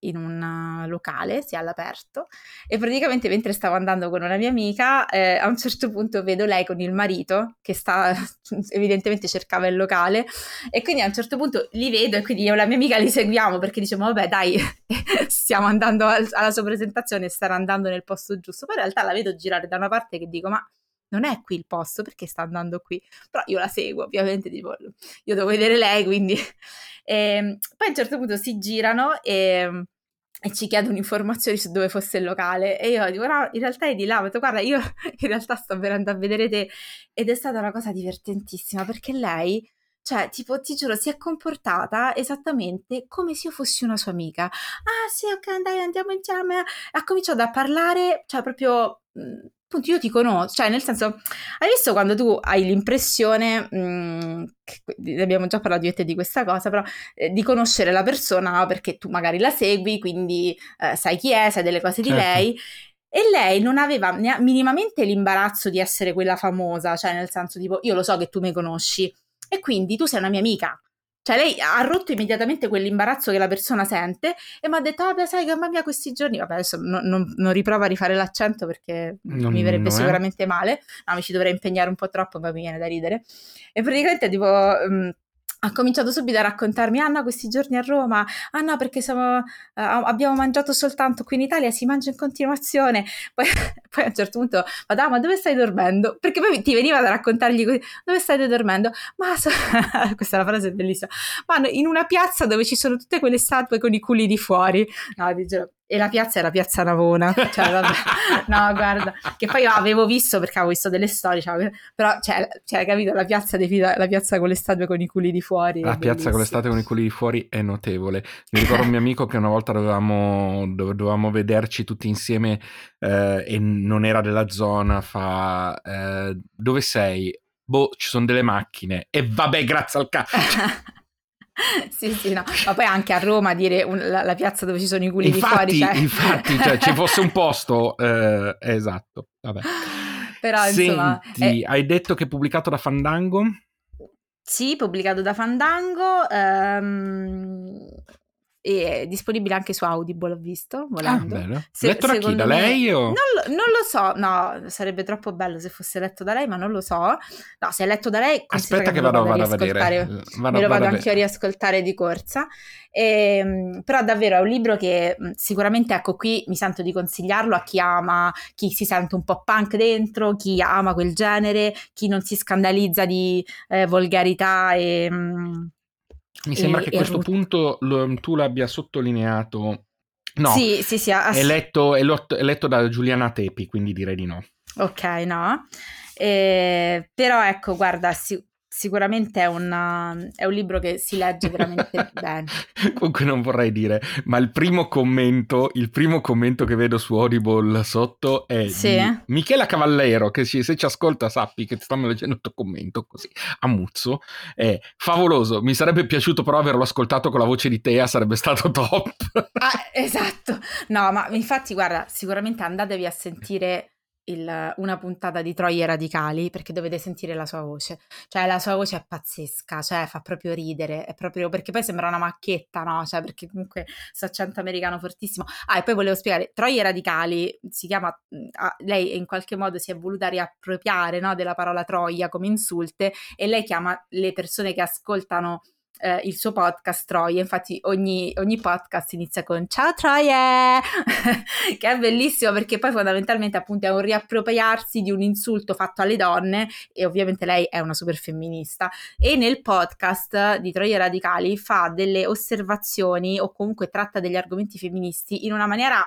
[SPEAKER 2] in un locale, sia all'aperto, e praticamente mentre stavo andando con una mia amica, eh, a un certo punto vedo lei con il marito che sta, *laughs* evidentemente cercava il locale, e quindi a un certo punto li vedo e quindi io e la mia amica li seguiamo perché diciamo, vabbè dai, *laughs* stiamo andando al, alla sua presentazione, starà andando nel posto giusto, poi in realtà la vedo girare da una parte che dico, ma non è qui il posto perché sta andando qui però io la seguo ovviamente tipo, io devo vedere lei quindi e, *laughs* ehm, poi a un certo punto si girano e, e, ci chiedono informazioni su dove fosse il locale e io dico no in realtà è di là ho detto guarda io *laughs* in realtà sto venendo a vedere te ed è stata una cosa divertentissima perché lei cioè, tipo, ti giuro, si è comportata esattamente come se io fossi una sua amica. Ah, sì, ok, dai, andiamo insieme. Ha cominciato a parlare, cioè, proprio mhmm, appunto io ti conosco, cioè nel senso, hai visto quando tu hai l'impressione, mh, mm, che, abbiamo già parlato io e te di questa cosa, però eh, di conoscere la persona perché tu magari la segui, quindi eh, sai chi è, sai delle cose di certo. lei. E lei non aveva minimamente l'imbarazzo di essere quella famosa, cioè nel senso tipo io lo so che tu mi conosci e quindi tu sei una mia amica, cioè lei ha rotto immediatamente quell'imbarazzo che la persona sente e mi ha detto, vabbè sai che mamma mia questi giorni, vabbè adesso non, non, non riprovo a rifare l'accento perché non, mi verrebbe sicuramente male, no mi ci dovrei impegnare un po' troppo ma mi viene da ridere. E praticamente tipo... Um, ha cominciato subito a raccontarmi, ah no, questi giorni a Roma, ah no, perché siamo, uh, abbiamo mangiato soltanto qui in Italia, si mangia in continuazione. *laughs* Poi, poi a un certo punto, vado, ah, ma dove stai dormendo? Perché poi ti veniva da raccontargli così, dove stai dormendo? Ma, so... *laughs* questa è una frase bellissima, ma in una piazza dove ci sono tutte quelle statue con i culi di fuori. No, dicevo, e la piazza era Piazza Navona, *laughs* cioè, vabbè, no, guarda, che poi io avevo visto perché avevo visto delle storie, cioè, però, cioè, cioè, capito, la piazza, dei, la piazza con le statue con i culi di fuori.
[SPEAKER 1] La piazza con le statue con i culi di fuori è notevole. Mi ricordo un mio amico che una volta dovevamo, dovevamo vederci tutti insieme eh, e non era della zona, fa, eh, dove sei? Boh, ci sono delle macchine. E vabbè, grazie al cazzo. *laughs* *laughs*
[SPEAKER 2] sì, sì, no. Ma poi anche a Roma dire un, la, la, piazza dove ci sono i culi
[SPEAKER 1] infatti,
[SPEAKER 2] di fuori. Cioè...
[SPEAKER 1] Infatti, cioè, ci fosse un posto, *laughs* eh, esatto. Vabbè.
[SPEAKER 2] Però,
[SPEAKER 1] Senti,
[SPEAKER 2] insomma, è...
[SPEAKER 1] hai detto che è pubblicato da Fandango?
[SPEAKER 2] Sì, pubblicato da Fandango. Um, e è disponibile anche su Audible, ho visto, volendo.
[SPEAKER 1] Ah. Se, letto da chi? Da me... lei o?
[SPEAKER 2] Non lo, non lo, so, no, sarebbe troppo bello se fosse letto da lei, ma non lo so. No, se è letto da lei...
[SPEAKER 1] Aspetta che, vado, vado a vedere.
[SPEAKER 2] Vado, me lo vado, anche a riascoltare di corsa. E, ehm, però davvero è un libro che sicuramente, ecco, qui mi sento di consigliarlo a chi ama, chi si sente un po' punk dentro, chi ama quel genere, chi non si scandalizza di eh, volgarità e... Mh,
[SPEAKER 1] mi sembra e, che a questo punto lo, tu l'abbia sottolineato. No,
[SPEAKER 2] sì, sì, sì, ass-
[SPEAKER 1] è, letto, è, lot, è letto da Giuliana Tepi, quindi direi di no.
[SPEAKER 2] Ok, no. Eh, però ecco, guarda, si- sicuramente è, una, è, un libro che si legge veramente *laughs* bene.
[SPEAKER 1] Comunque non vorrei dire, ma il primo commento, il primo commento che vedo su Audible sotto è sì. Michela Cavallero, che se ci ascolta sappi che ti stanno leggendo il tuo commento così, a muzzo, è favoloso, mi sarebbe piaciuto però averlo ascoltato con la voce di Tea, sarebbe stato *laughs* top.
[SPEAKER 2] ah, esatto, no, ma infatti guarda, sicuramente andatevi a sentire il, una puntata di Troie Radicali perché dovete sentire la sua voce. Cioè, la sua voce è pazzesca, cioè fa proprio ridere, è proprio perché poi sembra una macchietta, no? Cioè, perché comunque sto accento americano fortissimo. Ah, e poi volevo spiegare, Troie Radicali si chiama, ah, lei in qualche modo si è voluta riappropriare no, della parola Troia come insulte e lei chiama le persone che ascoltano eh, il suo podcast Troie, infatti ogni, ogni, podcast inizia con ciao Troie, *laughs* che è bellissimo perché poi fondamentalmente appunto è un riappropriarsi di un insulto fatto alle donne e ovviamente lei è una super femminista e nel podcast di Troie Radicali fa delle osservazioni o comunque tratta degli argomenti femministi in una maniera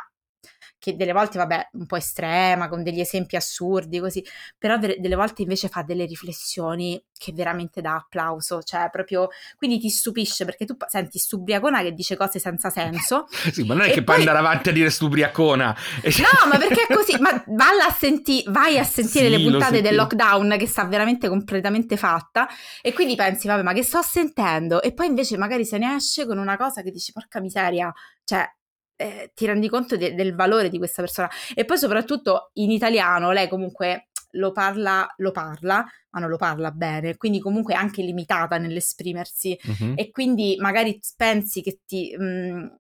[SPEAKER 2] che delle volte, vabbè, un po' estrema, con degli esempi assurdi, così, però delle volte invece fa delle riflessioni che veramente dà applauso, cioè proprio, quindi ti stupisce perché tu senti stubriacona che dice cose senza senso. *laughs*
[SPEAKER 1] sì, ma non è che poi... puoi andare avanti a dire stubriacona.
[SPEAKER 2] no, ma perché è così? Ma a senti- vai a sentire sì, le puntate del lockdown che sta veramente completamente fatta e quindi pensi, vabbè, ma che sto sentendo? E poi invece magari se ne esce con una cosa che dici, porca miseria, cioè eh, ti rendi conto de- del valore di questa persona. E poi soprattutto in italiano lei comunque lo parla, lo parla, ma non lo parla bene, quindi comunque è anche limitata nell'esprimersi uh-huh. e quindi magari pensi che ti... Mh,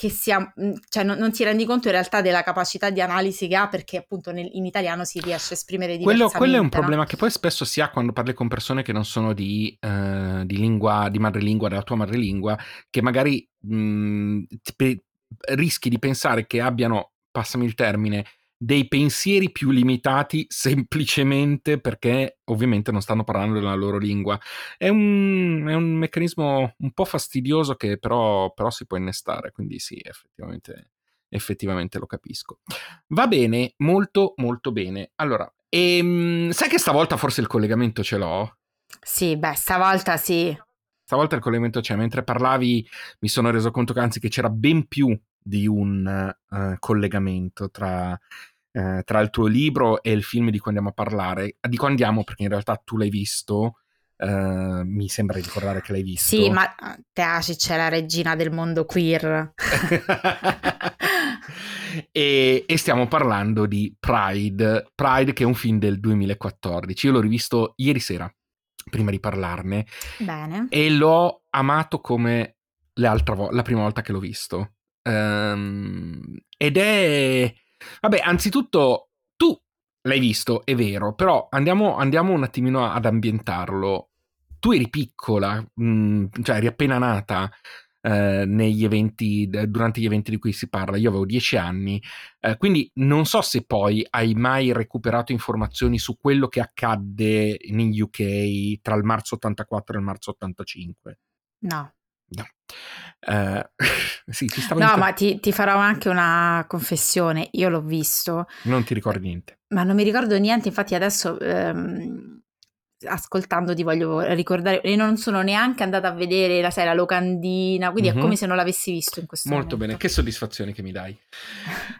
[SPEAKER 2] che sia, cioè non, non, ti rendi conto in realtà della capacità di analisi che ha perché appunto nel, in italiano si riesce a esprimere
[SPEAKER 1] diversamente. Quello, quello è un problema che poi spesso si ha quando parli con persone che non sono di, uh, di lingua, di madrelingua, della tua madrelingua, che magari mh, ti, rischi di pensare che abbiano, passami il termine, dei pensieri più limitati *laughs* semplicemente perché ovviamente non stanno parlando nella loro lingua. È un, è un meccanismo un po' fastidioso che però, però, si può innestare, quindi sì, effettivamente, effettivamente lo capisco. Va bene, molto molto bene. Allora, ehm, sai che stavolta forse il collegamento ce l'ho?
[SPEAKER 2] Sì, beh, stavolta sì.
[SPEAKER 1] Stavolta il collegamento c'è, mentre parlavi mi sono reso conto che anzi che c'era ben più di un uh, collegamento tra, uh, tra, il tuo libro e il film di cui andiamo a parlare. Di cui andiamo perché in realtà tu l'hai visto, uh, mi sembra di ricordare che l'hai visto.
[SPEAKER 2] Sì, ma Teaci c'è la regina del mondo queer. *laughs*
[SPEAKER 1] e, e, stiamo parlando di Pride, Pride che è un film del 2014. Io l'ho rivisto ieri sera prima di parlarne.
[SPEAKER 2] Bene.
[SPEAKER 1] E l'ho amato come vo- la prima volta che l'ho visto. Um, ed è... Vabbè, anzitutto tu l'hai visto, è vero, però andiamo, andiamo un attimino ad ambientarlo. Tu eri piccola, mh, mm, cioè eri appena nata eh, negli eventi, durante gli eventi di cui si parla. Io avevo dieci anni, eh, quindi non so se poi hai mai recuperato informazioni su quello che accadde in UK tra il marzo 84 e il marzo 85.
[SPEAKER 2] No.
[SPEAKER 1] No. Uh, *laughs* sì, ci stavo
[SPEAKER 2] no, inter- ma ti, ti, farò anche una confessione. Io l'ho visto.
[SPEAKER 1] Non ti ricordi niente.
[SPEAKER 2] Ma non mi ricordo niente, infatti adesso ehm, ascoltando ti voglio ricordare e non sono neanche andata a vedere la serie La Locandina, quindi mm-hmm. è come se non l'avessi visto in questo
[SPEAKER 1] Molto
[SPEAKER 2] momento.
[SPEAKER 1] bene, che soddisfazione che mi dai.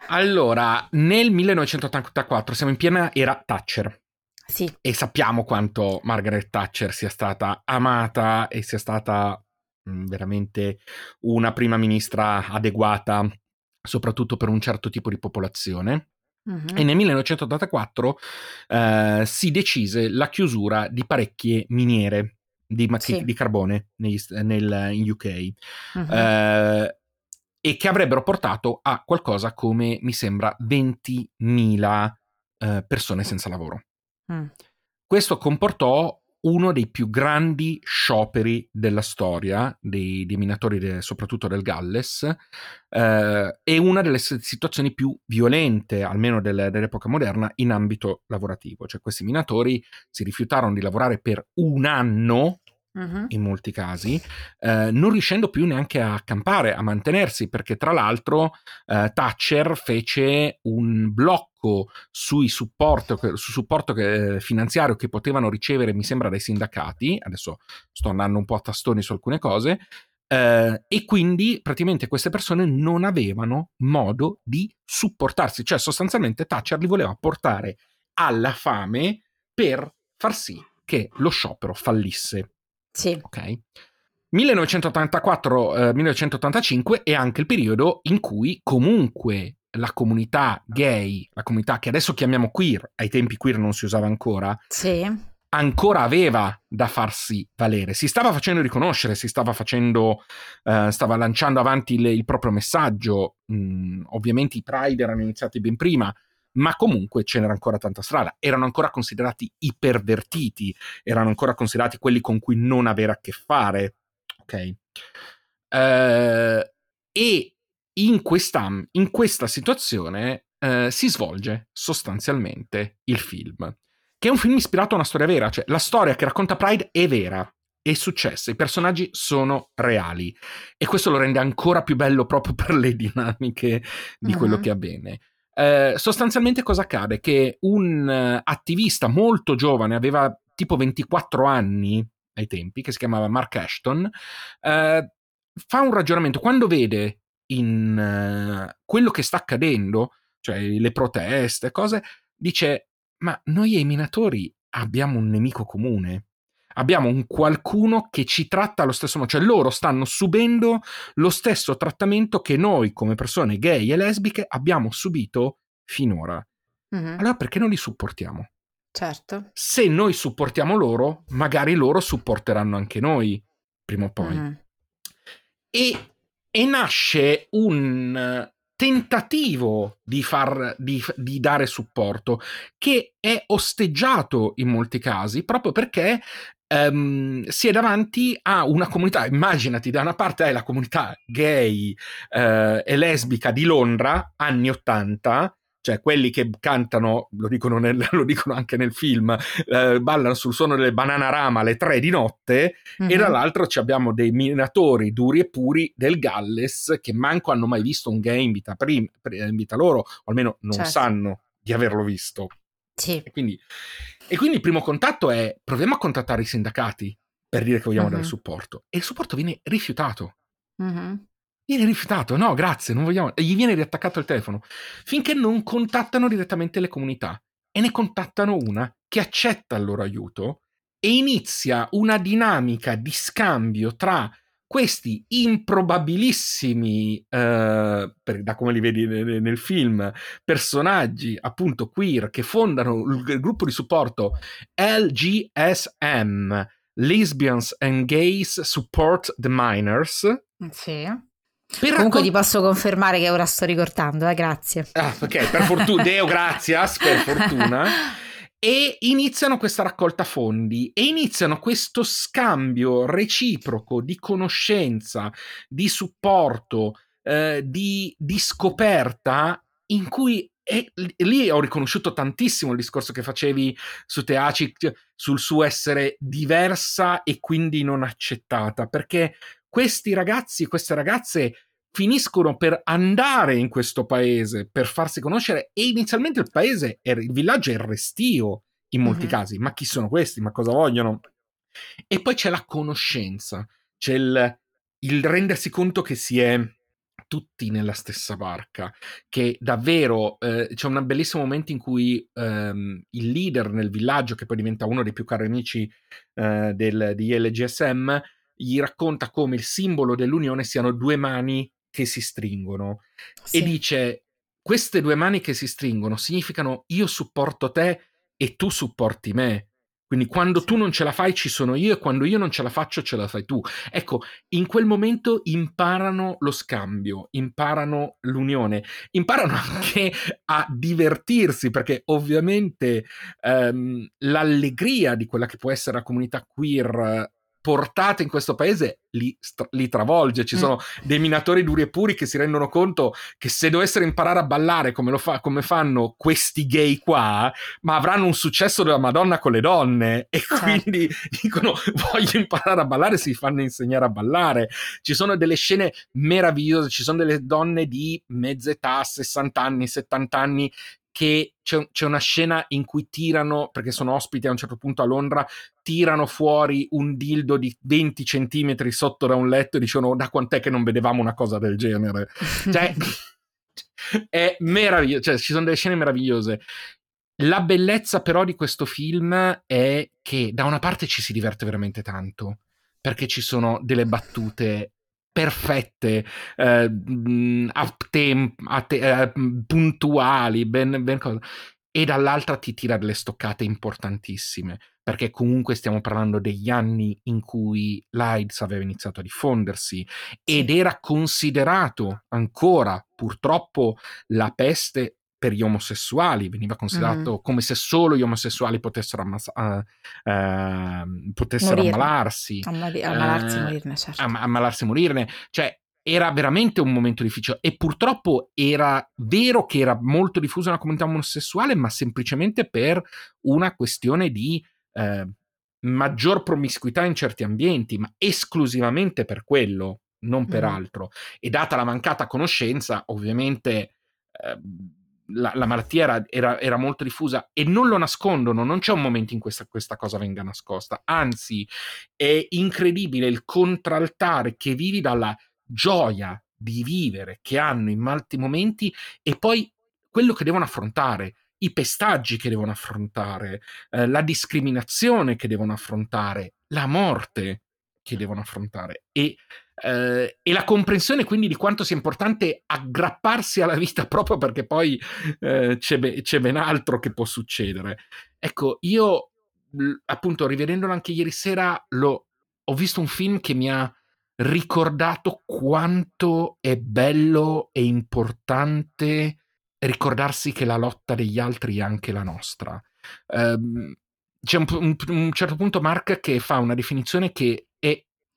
[SPEAKER 1] allora, nel 1984 siamo in piena era Thatcher.
[SPEAKER 2] Sì.
[SPEAKER 1] E sappiamo quanto Margaret Thatcher sia stata amata e sia stata mh, mm, veramente una prima ministra adeguata, soprattutto per un certo tipo di popolazione. Uh-huh. E nel 1984 eh, si decise la chiusura di parecchie miniere di, sì. di carbone negli, nel, in UK uh-huh. eh, e che avrebbero portato a qualcosa come, mi sembra, 20.000 eh, persone senza lavoro. Mm. Questo comportò uno dei più grandi scioperi della storia dei, dei minatori, de, soprattutto del Galles, eh, e una delle situazioni più violente, almeno del, dell'epoca moderna, in ambito lavorativo. Cioè questi minatori si rifiutarono di lavorare per un anno Uh-huh. in molti casi, eh, non riuscendo più neanche a campare, a mantenersi, perché tra l'altro eh, Thatcher fece un blocco sui supporto, su supporto che, finanziario che potevano ricevere, mi sembra, dai sindacati, adesso sto andando un po' a tastoni su alcune cose, eh, e quindi praticamente queste persone non avevano modo di supportarsi, cioè sostanzialmente Thatcher li voleva portare alla fame per far sì che lo sciopero fallisse.
[SPEAKER 2] Sì.
[SPEAKER 1] Ok. 1984-1985 eh, è anche il periodo in cui comunque la comunità gay, la comunità che adesso chiamiamo queer, ai tempi queer non si usava ancora,
[SPEAKER 2] sì.
[SPEAKER 1] ancora aveva da farsi valere, si stava facendo riconoscere, si stava facendo, eh, stava lanciando avanti il, il proprio messaggio, mm, ovviamente i Pride erano iniziati ben prima, ma comunque ce n'era ancora tanta strada. Erano ancora considerati ipervertiti, erano ancora considerati quelli con cui non avere a che fare. Ok? Uh, e in questa, in questa situazione uh, si svolge sostanzialmente il film, che è un film ispirato a una storia vera, cioè la storia che racconta Pride è vera, è successa, i personaggi sono reali e questo lo rende ancora più bello proprio per le dinamiche di uh-huh. quello che avviene. Eh, sostanzialmente cosa accade? Che un uh, attivista molto giovane, aveva tipo 24 anni ai tempi, che si chiamava Mark Ashton, eh, fa un ragionamento. Quando vede in uh, quello che sta accadendo, cioè le proteste, cose, dice, ma noi e minatori abbiamo un nemico comune abbiamo un qualcuno che ci tratta allo stesso modo, cioè loro stanno subendo lo stesso trattamento che noi come persone gay e lesbiche abbiamo subito finora. Mm-hmm. Allora perché non li supportiamo?
[SPEAKER 2] Certo.
[SPEAKER 1] Se noi supportiamo loro, magari loro supporteranno anche noi, prima o poi. Mm-hmm. E, e nasce un tentativo di, far, di, di, dare supporto, che è osteggiato in molti casi proprio perché um, si è davanti a una comunità. Immaginati, da una parte hai la comunità gay uh, e lesbica di Londra, anni 80, cioè quelli che cantano, lo dicono, nel, *laughs* lo dicono anche nel film, eh, ballano sul suono delle bananarama alle tre di notte, mm-hmm. e mhm. dall'altro abbiamo dei minatori duri e puri del Galles che manco hanno mai visto un gay in vita, prim- in vita loro, o almeno non certo. sanno di averlo visto.
[SPEAKER 2] Sì.
[SPEAKER 1] E quindi, e quindi, il primo contatto è proviamo a contattare i sindacati per dire che vogliamo mm-hmm. dare supporto. E il supporto viene rifiutato. Mm-hmm. Viene rifiutato, no, grazie, non vogliamo. E gli viene riattaccato il telefono. Finché non contattano direttamente le comunità. E ne contattano una che accetta il loro aiuto e inizia una dinamica di scambio tra questi improbabilissimi, eh, per, da come li vedi nel, nel, film, personaggi appunto queer che fondano il, il gruppo di supporto LGSM, Lesbians and Gays Support the Minors.
[SPEAKER 2] Sì. Per Comunque raccont- ti posso confermare che ora sto ricordando, eh, grazie.
[SPEAKER 1] Ah, ok, per fortuna, Deo grazias, per fortuna. *laughs* e iniziano questa raccolta fondi e iniziano questo scambio reciproco di conoscenza, di supporto, eh, di, di, scoperta in cui e lì ho riconosciuto tantissimo il discorso che facevi su Teaci sul suo essere diversa e quindi non accettata, perché questi ragazzi e queste ragazze finiscono per andare in questo paese per farsi conoscere e inizialmente il paese, il villaggio è il restio in molti mm-hmm. casi, ma chi sono questi? Ma cosa vogliono? E poi c'è la conoscenza, c'è il, il rendersi conto che si è tutti nella stessa barca, che davvero eh, c'è un bellissimo momento in cui ehm, il leader nel villaggio, che poi diventa uno dei più cari amici eh, del, di LGSM, gli racconta come il simbolo dell'unione siano due mani che si stringono sì. e dice queste due mani che si stringono significano io supporto te e tu supporti me. Quindi quando tu non ce la fai ci sono io e quando io non ce la faccio ce la fai tu. Ecco, in quel momento imparano lo scambio, imparano l'unione, imparano *laughs* anche a divertirsi perché ovviamente ehm, l'allegria di quella che può essere la comunità queer portata in questo paese li, li travolge. Ci mm. sono dei minatori duri e puri che si rendono conto che se dovessero imparare a ballare come, fa, come fanno questi gay qua, ma avranno un successo della Madonna con le donne e certo. quindi dicono voglio imparare a ballare, si fanno insegnare a ballare. Ci sono delle scene meravigliose, ci sono delle donne di mezza età, 60 anni, 70 anni che c'è, c'è, una scena in cui tirano, perché sono ospiti a un certo punto a Londra, tirano fuori un dildo di 20 centimetri sotto da un letto e dicono da quant'è che non vedevamo una cosa del genere. *laughs* Cioè, è meraviglioso, cioè ci sono delle scene meravigliose. La bellezza però di questo film è che da una parte ci si diverte veramente tanto, perché ci sono delle battute perfette, eh, a tem- a te- eh, puntuali, ben, ben cosa. E dall'altra ti tira delle stoccate importantissime, perché comunque stiamo parlando degli anni in cui l'AIDS aveva iniziato a diffondersi ed era considerato ancora, purtroppo, la peste per gli omosessuali, veniva considerato mm. come se solo gli omosessuali potessero, ammazza- uh, uh, potessero ammalarsi.
[SPEAKER 2] Ammali- ammalarsi e uh, morirne, certo.
[SPEAKER 1] Am- ammalarsi e morirne. Cioè, era veramente un momento difficile e purtroppo era vero che era molto diffusa nella comunità omosessuale, ma semplicemente per una questione di eh, maggior promiscuità in certi ambienti, ma esclusivamente per quello, non per mm. altro. E data la mancata conoscenza, ovviamente... Eh, la, la malattia era, era, era, molto diffusa e non lo nascondono, non c'è un momento in cui questa, questa cosa venga nascosta, anzi è incredibile il contraltare che vivi dalla gioia di vivere che hanno in molti momenti e poi quello che devono affrontare, i pestaggi che devono affrontare, eh, la discriminazione che devono affrontare, la morte che devono affrontare e eh, e la comprensione quindi di quanto sia importante aggrapparsi alla vita *laughs* proprio perché poi eh, c'è, be- c'è, ben altro che può succedere. Ecco, io appunto rivedendolo anche ieri sera lo, ho visto un film che mi ha ricordato quanto è bello e importante ricordarsi che la lotta degli altri è anche la nostra. Um, c'è un, un, un certo punto Mark che fa una definizione che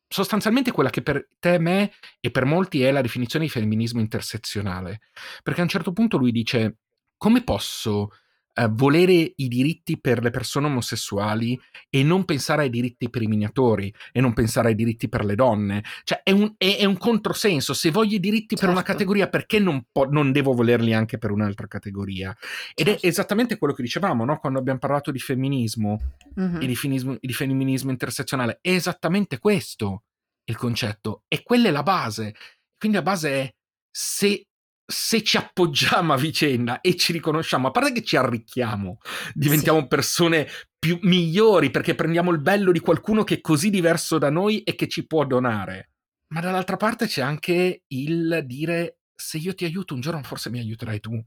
[SPEAKER 1] sostanzialmente quella che per te, me e per molti è la definizione di femminismo intersezionale. Perché a un certo punto lui dice: come posso eh, volere i diritti per le persone omosessuali e non pensare ai diritti per i miniatori e non pensare ai diritti per le donne. Cioè è un, è, è un controsenso. Se voglio i diritti certo. per una certo. categoria, perché non, po- non, devo volerli anche per un'altra categoria? Ed certo. è esattamente quello che dicevamo no? quando abbiamo parlato di femminismo mm-hmm. e di, finismo, di femminismo intersezionale. È esattamente questo il concetto e quella è la base. Quindi la base è se se ci appoggiamo a vicenda e ci riconosciamo, a parte che ci arricchiamo, diventiamo sì. persone più migliori perché prendiamo il bello di qualcuno che è così diverso da noi e che ci può donare. Ma dall'altra parte c'è anche il dire se io ti aiuto un giorno forse mi aiuterai tu.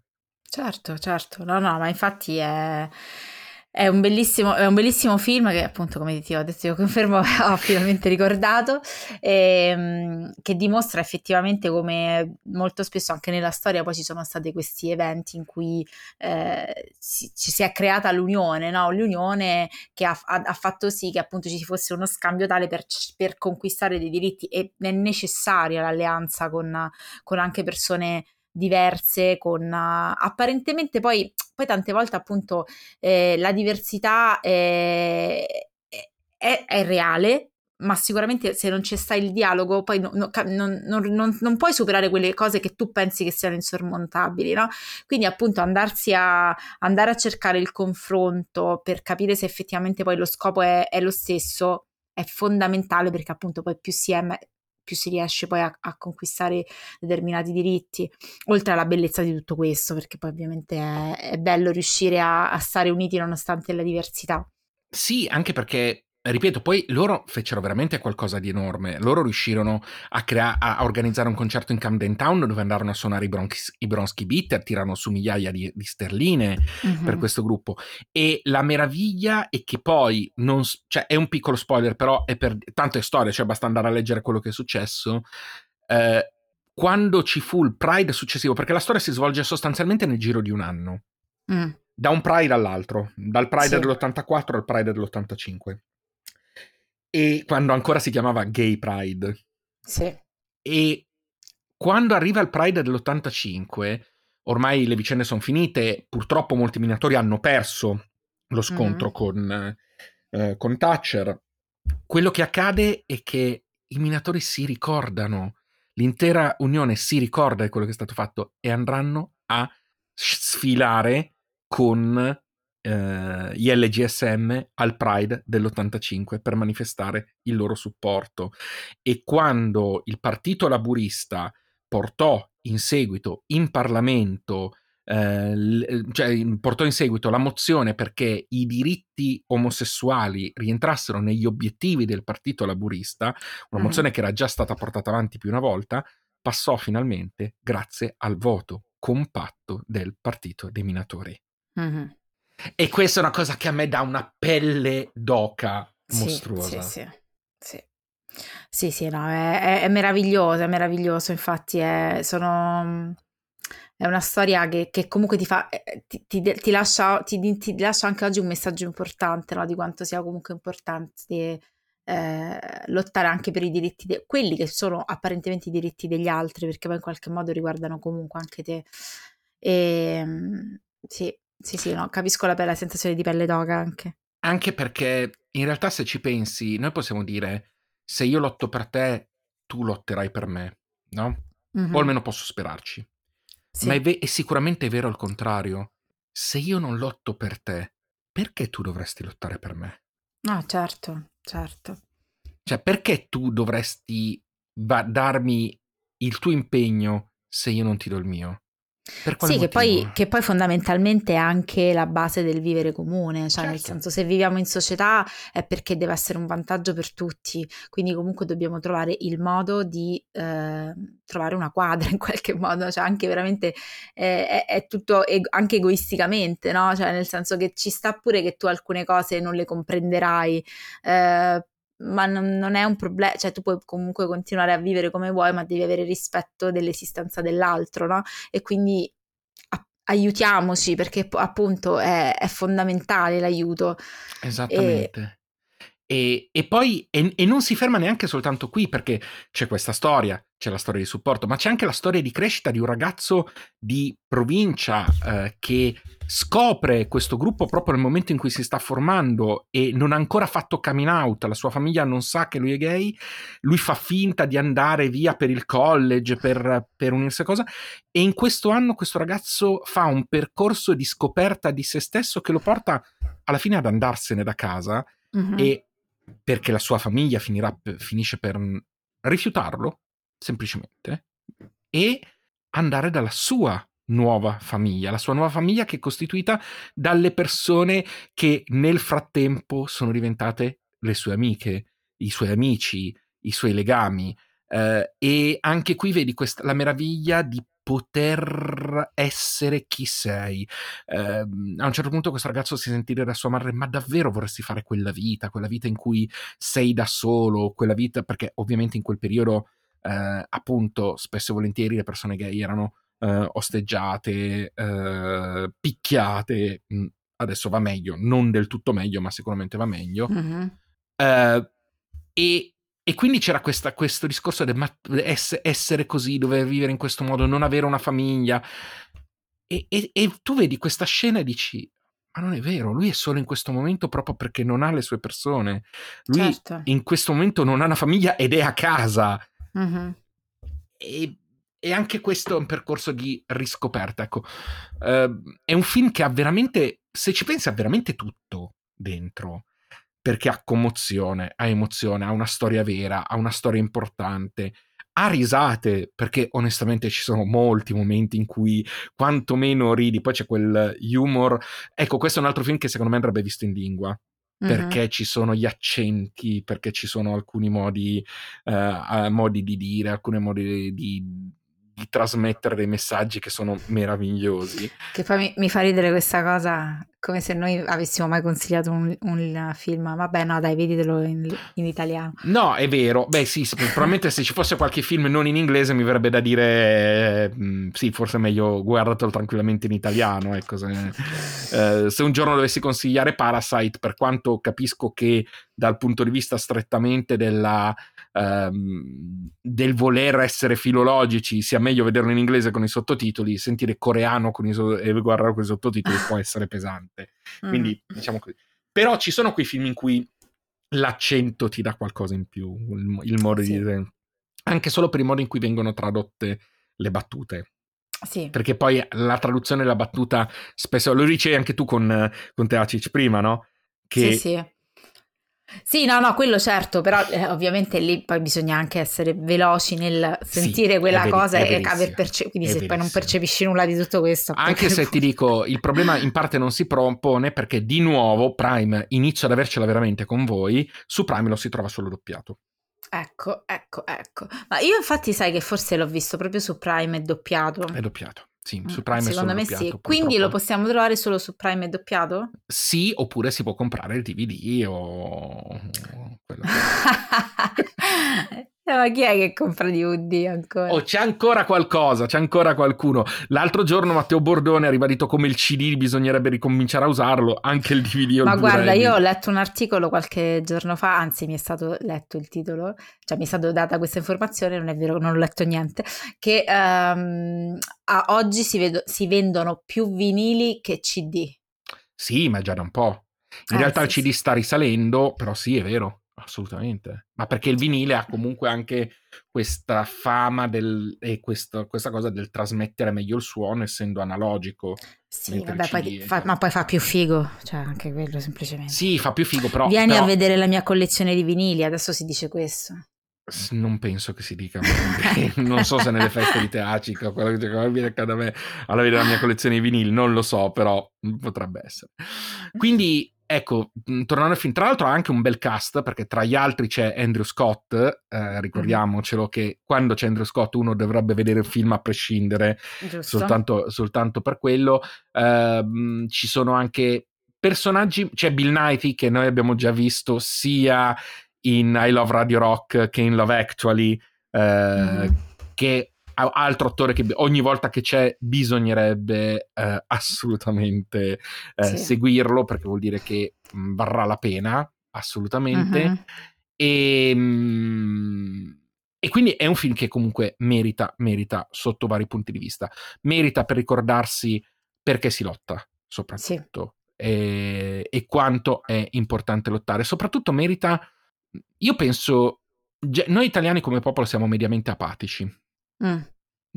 [SPEAKER 2] Certo, certo, no, no, ma infatti è è un, bellissimo, è un bellissimo film che appunto come ti ho detto io confermo *laughs* ho finalmente ricordato e, ehm, che dimostra effettivamente come molto spesso anche nella storia poi ci sono stati questi eventi in cui eh, ci, si è creata l'unione, no? l'unione che ha, ha, ha, fatto sì che appunto ci fosse uno scambio tale per, per conquistare dei diritti e è necessaria l'alleanza con, con anche persone diverse, con uh, apparentemente poi poi tante volte appunto eh, la diversità è, è, è, reale, ma sicuramente se non c'è sta il dialogo, poi no, non, non, non, puoi superare quelle cose che tu pensi che siano insormontabili, no? Quindi appunto andarsi a, andare a cercare il confronto per capire se effettivamente poi lo scopo è, è lo stesso è fondamentale perché appunto poi più si è, più si riesce poi a, a, conquistare determinati diritti, oltre alla bellezza di tutto questo, perché poi ovviamente è, è bello riuscire a, a stare uniti nonostante la diversità.
[SPEAKER 1] Sì, anche perché ripeto, poi loro fecero veramente qualcosa di enorme. Loro riuscirono a, crea- a organizzare un concerto in Camden Town dove andarono a suonare i, Bronx- i Bronski Bitter, tirano su migliaia di, di sterline mm-hmm. per questo gruppo. E la meraviglia è che poi, non, cioè è un piccolo spoiler, però è per, tanto è storia, cioè basta andare a leggere quello che è successo. Eh, quando ci fu il Pride successivo, perché la storia si svolge sostanzialmente nel giro di un anno. Mm. Da un Pride all'altro, dal Pride sì. dell'84 al Pride dell'85 e quando ancora si chiamava Gay Pride.
[SPEAKER 2] Sì.
[SPEAKER 1] E quando arriva il Pride dell'85, ormai le vicende sono finite, purtroppo molti minatori hanno perso lo scontro mm-hmm. con, eh, con Thatcher. Quello che accade è che i minatori si ricordano, l'intera Unione si ricorda di quello che è stato fatto e andranno a sfilare con eh, gli LGSM al Pride dell'85 per manifestare il loro supporto. E quando il partito laburista portò in seguito in Parlamento eh, cioè, portò in seguito la mozione perché i diritti omosessuali rientrassero negli obiettivi del partito laburista, una mm. mozione che era già stata portata avanti più una volta, passò finalmente grazie al voto compatto del partito dei minatori. Mm-hmm. E questa è una cosa che a me dà una pelle d'oca mostruosa.
[SPEAKER 2] Sì, sì, sì. Sì, sì, no, è, è meraviglioso, è meraviglioso. Infatti, è, sono, è una storia che, che, comunque ti fa, eh, ti, ti, ti, lascia, ti, lascia, anche oggi un messaggio importante, no? Di quanto sia comunque importante eh, lottare anche per i diritti, de- quelli che sono apparentemente i diritti degli altri, perché poi in qualche modo riguardano comunque anche te. E, ehm, sì, sì, sì, no, capisco la bella sensazione di pelle d'oca anche.
[SPEAKER 1] Anche perché in realtà se ci pensi, noi possiamo dire se io lotto per te, tu lotterai per me, no? Mm-hmm. O almeno posso sperarci. Sì. Ma è, ve- è sicuramente vero il contrario. Se io non lotto per te, perché tu dovresti lottare per me?
[SPEAKER 2] Ah, certo, certo.
[SPEAKER 1] Cioè, perché tu dovresti va- darmi il tuo impegno se io non ti do il mio?
[SPEAKER 2] Sì, che poi, che poi, fondamentalmente è anche la base del vivere comune, cioè certo. nel senso se viviamo in società è perché deve essere un vantaggio per tutti, quindi comunque dobbiamo trovare il modo di eh, trovare una quadra *laughs* in qualche modo, cioè anche veramente eh, è, è, tutto ego- anche egoisticamente, no? Cioè nel senso che ci sta pure che tu alcune cose non le comprenderai, eh, ma non, non, è un problema, cioè tu puoi comunque continuare a vivere come vuoi, ma devi avere rispetto dell'esistenza dell'altro, no? E quindi a- aiutiamoci perché appunto è, è fondamentale l'aiuto.
[SPEAKER 1] Esattamente. E... E, e, poi e, e, non si ferma neanche soltanto qui perché c'è questa storia, c'è la storia di supporto, ma c'è anche la storia di crescita di un ragazzo di provincia eh, che scopre questo gruppo proprio nel momento in cui si sta formando e non ha ancora fatto coming out, la sua famiglia non sa che lui è gay, lui fa finta di andare via per il college, per, per unirsi a cosa, e in questo anno questo ragazzo fa un percorso di scoperta di se stesso che lo porta alla fine ad andarsene da casa mm-hmm. e perché la sua famiglia finirà, finisce per rifiutarlo, semplicemente, e andare dalla sua nuova famiglia, la sua nuova famiglia che è costituita dalle persone che nel frattempo sono diventate le sue amiche, i suoi amici, i suoi legami. Eh, e anche qui vedi questa, la meraviglia di poter essere chi sei. Eh, a un certo punto questo ragazzo si sentì da sua madre, ma davvero vorresti fare quella vita, quella vita in cui sei da solo, quella vita, perché ovviamente in quel periodo, eh, appunto, spesso e volentieri le persone gay erano eh, osteggiate, eh, picchiate, adesso va meglio, non del tutto meglio, ma sicuramente va meglio. Mm-hmm. e e quindi c'era questa, questo discorso del essere così, dover vivere in questo modo, non avere una famiglia. E, e, e, tu vedi questa scena e dici: Ma non è vero, lui è solo in questo momento proprio perché non ha le sue persone. Lui
[SPEAKER 2] Certo.
[SPEAKER 1] in questo momento non ha una famiglia ed è a casa.
[SPEAKER 2] Mhm.
[SPEAKER 1] E, e anche questo è un percorso di riscoperta. Ecco, Eh, è un film che ha veramente, se ci pensi, ha veramente tutto dentro. Perché ha commozione, ha emozione, ha una storia vera, ha una storia importante, ha risate, perché onestamente ci sono molti momenti in cui quantomeno ridi, poi c'è quel humor. Ecco, questo è un altro film che secondo me andrebbe visto in lingua perché ci sono gli accenti, perché ci sono alcuni modi, eh, modi di dire, alcuni modi di, di trasmettere dei messaggi che sono meravigliosi.
[SPEAKER 2] Che poi mi, mi fa ridere questa cosa, come se noi avessimo mai consigliato un, un film. Vabbè, no, dai, veditelo in, in italiano.
[SPEAKER 1] No, è vero. Beh, sì, sì, probabilmente se ci fosse qualche film non in inglese mi verrebbe da dire eh, mh, sì, forse è meglio guardatelo tranquillamente in italiano. Ecco, se, eh, se un giorno dovessi consigliare Parasite, per quanto capisco che dal punto di vista strettamente della, ehm, del voler essere filologici sia meglio vederlo in inglese con i sottotitoli, sentire coreano con i so- e guardarlo con i sottotitoli può essere *laughs* pesante. Quindi,
[SPEAKER 2] Mm.
[SPEAKER 1] diciamo così. Però ci sono quei film in cui l'accento ti dà qualcosa in più, il, il modo
[SPEAKER 2] Sì.
[SPEAKER 1] di dire. Anche solo per il modo in cui vengono tradotte le battute.
[SPEAKER 2] Sì,
[SPEAKER 1] Perché poi la traduzione della battuta spesso lo dicevi anche tu con, con Teacic prima, no? Che
[SPEAKER 2] sì, sì. Sì, no, no, quello certo, però eh, ovviamente lì poi bisogna anche essere veloci nel
[SPEAKER 1] Sì,
[SPEAKER 2] sentire
[SPEAKER 1] è
[SPEAKER 2] quella
[SPEAKER 1] veri-
[SPEAKER 2] cosa
[SPEAKER 1] è
[SPEAKER 2] e
[SPEAKER 1] verissimo,
[SPEAKER 2] aver perce- quindi
[SPEAKER 1] è
[SPEAKER 2] se poi non
[SPEAKER 1] verissimo.
[SPEAKER 2] percepisci nulla di tutto questo.
[SPEAKER 1] Anche se ti *laughs* dico, il problema in parte non si propone perché di nuovo Prime inizia ad avercela veramente con voi, su Prime lo si trova solo doppiato.
[SPEAKER 2] Ecco, ecco, ecco. Ma io infatti sai che forse l'ho visto proprio su Prime e doppiato.
[SPEAKER 1] È doppiato. Sì,
[SPEAKER 2] Mm,
[SPEAKER 1] su Prime
[SPEAKER 2] Secondo me
[SPEAKER 1] solo
[SPEAKER 2] sì.
[SPEAKER 1] doppiato.
[SPEAKER 2] Quindi lo
[SPEAKER 1] purtroppo.
[SPEAKER 2] possiamo trovare solo su Prime e doppiato?
[SPEAKER 1] Sì, oppure si può comprare il DVD o quello *laughs* *laughs*
[SPEAKER 2] Eh, Ma chi è che compra DVD ancora?
[SPEAKER 1] Oh, c'è ancora qualcosa, c'è ancora qualcuno. L'altro giorno Matteo Bordone ha ribadito come il CD bisognerebbe ricominciare a usarlo, anche il DVD o il
[SPEAKER 2] Ma guarda, io ho letto un articolo qualche giorno fa, anzi mi è stato letto il titolo, cioè mi è stata data questa informazione, non è vero, non ho letto niente, che a oggi si, vedo- si vendono più vinili che CD.
[SPEAKER 1] Sì, ma già da un po'. In
[SPEAKER 2] Eh,
[SPEAKER 1] realtà
[SPEAKER 2] sì,
[SPEAKER 1] il CD
[SPEAKER 2] sì.
[SPEAKER 1] sta risalendo, però sì, è vero, assolutamente. Ma perché il vinile ha comunque anche questa fama del, e questo- questa cosa del trasmettere meglio il suono essendo analogico.
[SPEAKER 2] Sì, vabbè, poi fa- ma poi fa più figo, cioè anche quello semplicemente.
[SPEAKER 1] Sì, fa più figo, però...
[SPEAKER 2] Vieni
[SPEAKER 1] però
[SPEAKER 2] a vedere la mia collezione di vinili, adesso si dice questo.
[SPEAKER 1] Non penso che si dica. *laughs* non so se nelle feste di Teacica quello che accade a me alla vedere la mia collezione di vinili, non lo so, però potrebbe essere. Quindi, ecco, mh, tornando al film, tra l'altro ha anche un bel cast, perché tra gli altri c'è Andrew Scott, eh, ricordiamocelo che quando c'è Andrew Scott uno dovrebbe vedere il film a prescindere, soltanto, soltanto per quello. Ehm, ci sono anche personaggi, c'è Bill Nighy che noi abbiamo già visto sia in I Love Radio Rock che in Love Actually, eh,
[SPEAKER 2] Mhm.
[SPEAKER 1] che altro attore che ogni volta che c'è bisognerebbe eh, assolutamente eh,
[SPEAKER 2] Sì.
[SPEAKER 1] seguirlo perché vuol dire che mh, varrà la pena assolutamente
[SPEAKER 2] Mhm.
[SPEAKER 1] e, mm, e quindi è un film che comunque merita, merita sotto vari punti di vista. Merita per ricordarsi perché si lotta, soprattutto, e, e quanto è importante lottare. Soprattutto merita, io penso, noi italiani come popolo siamo mediamente apatici,
[SPEAKER 2] Mm.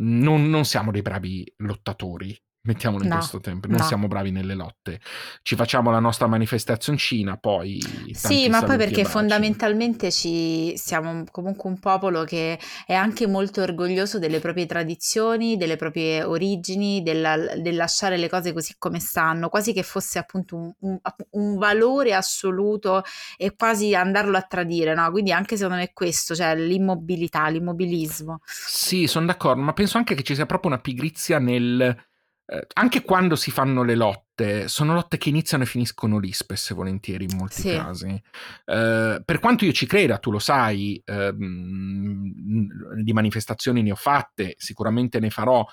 [SPEAKER 1] non, non siamo dei bravi lottatori. Mettiamolo in
[SPEAKER 2] No,
[SPEAKER 1] questo tempo, non
[SPEAKER 2] no.
[SPEAKER 1] siamo bravi nelle lotte. Ci facciamo la nostra manifestazioncina, poi.
[SPEAKER 2] Sì, ma poi perché fondamentalmente ci siamo comunque un popolo che è anche molto orgoglioso delle proprie tradizioni, delle proprie origini, della- del lasciare le cose così come stanno, quasi che fosse appunto un, un- un valore assoluto e quasi andarlo a tradire, no? Quindi anche secondo me è questo, cioè l'immobilità, l'immobilismo.
[SPEAKER 1] Sì, sono d'accordo, ma penso anche che ci sia proprio una pigrizia nel... eh, anche quando si fanno le lotte, sono lotte che iniziano e finiscono lì, spesso e volentieri in molti
[SPEAKER 2] Sì.
[SPEAKER 1] casi. Eh, per quanto io ci creda, tu lo sai, ehm, di manifestazioni ne ho fatte, sicuramente ne farò,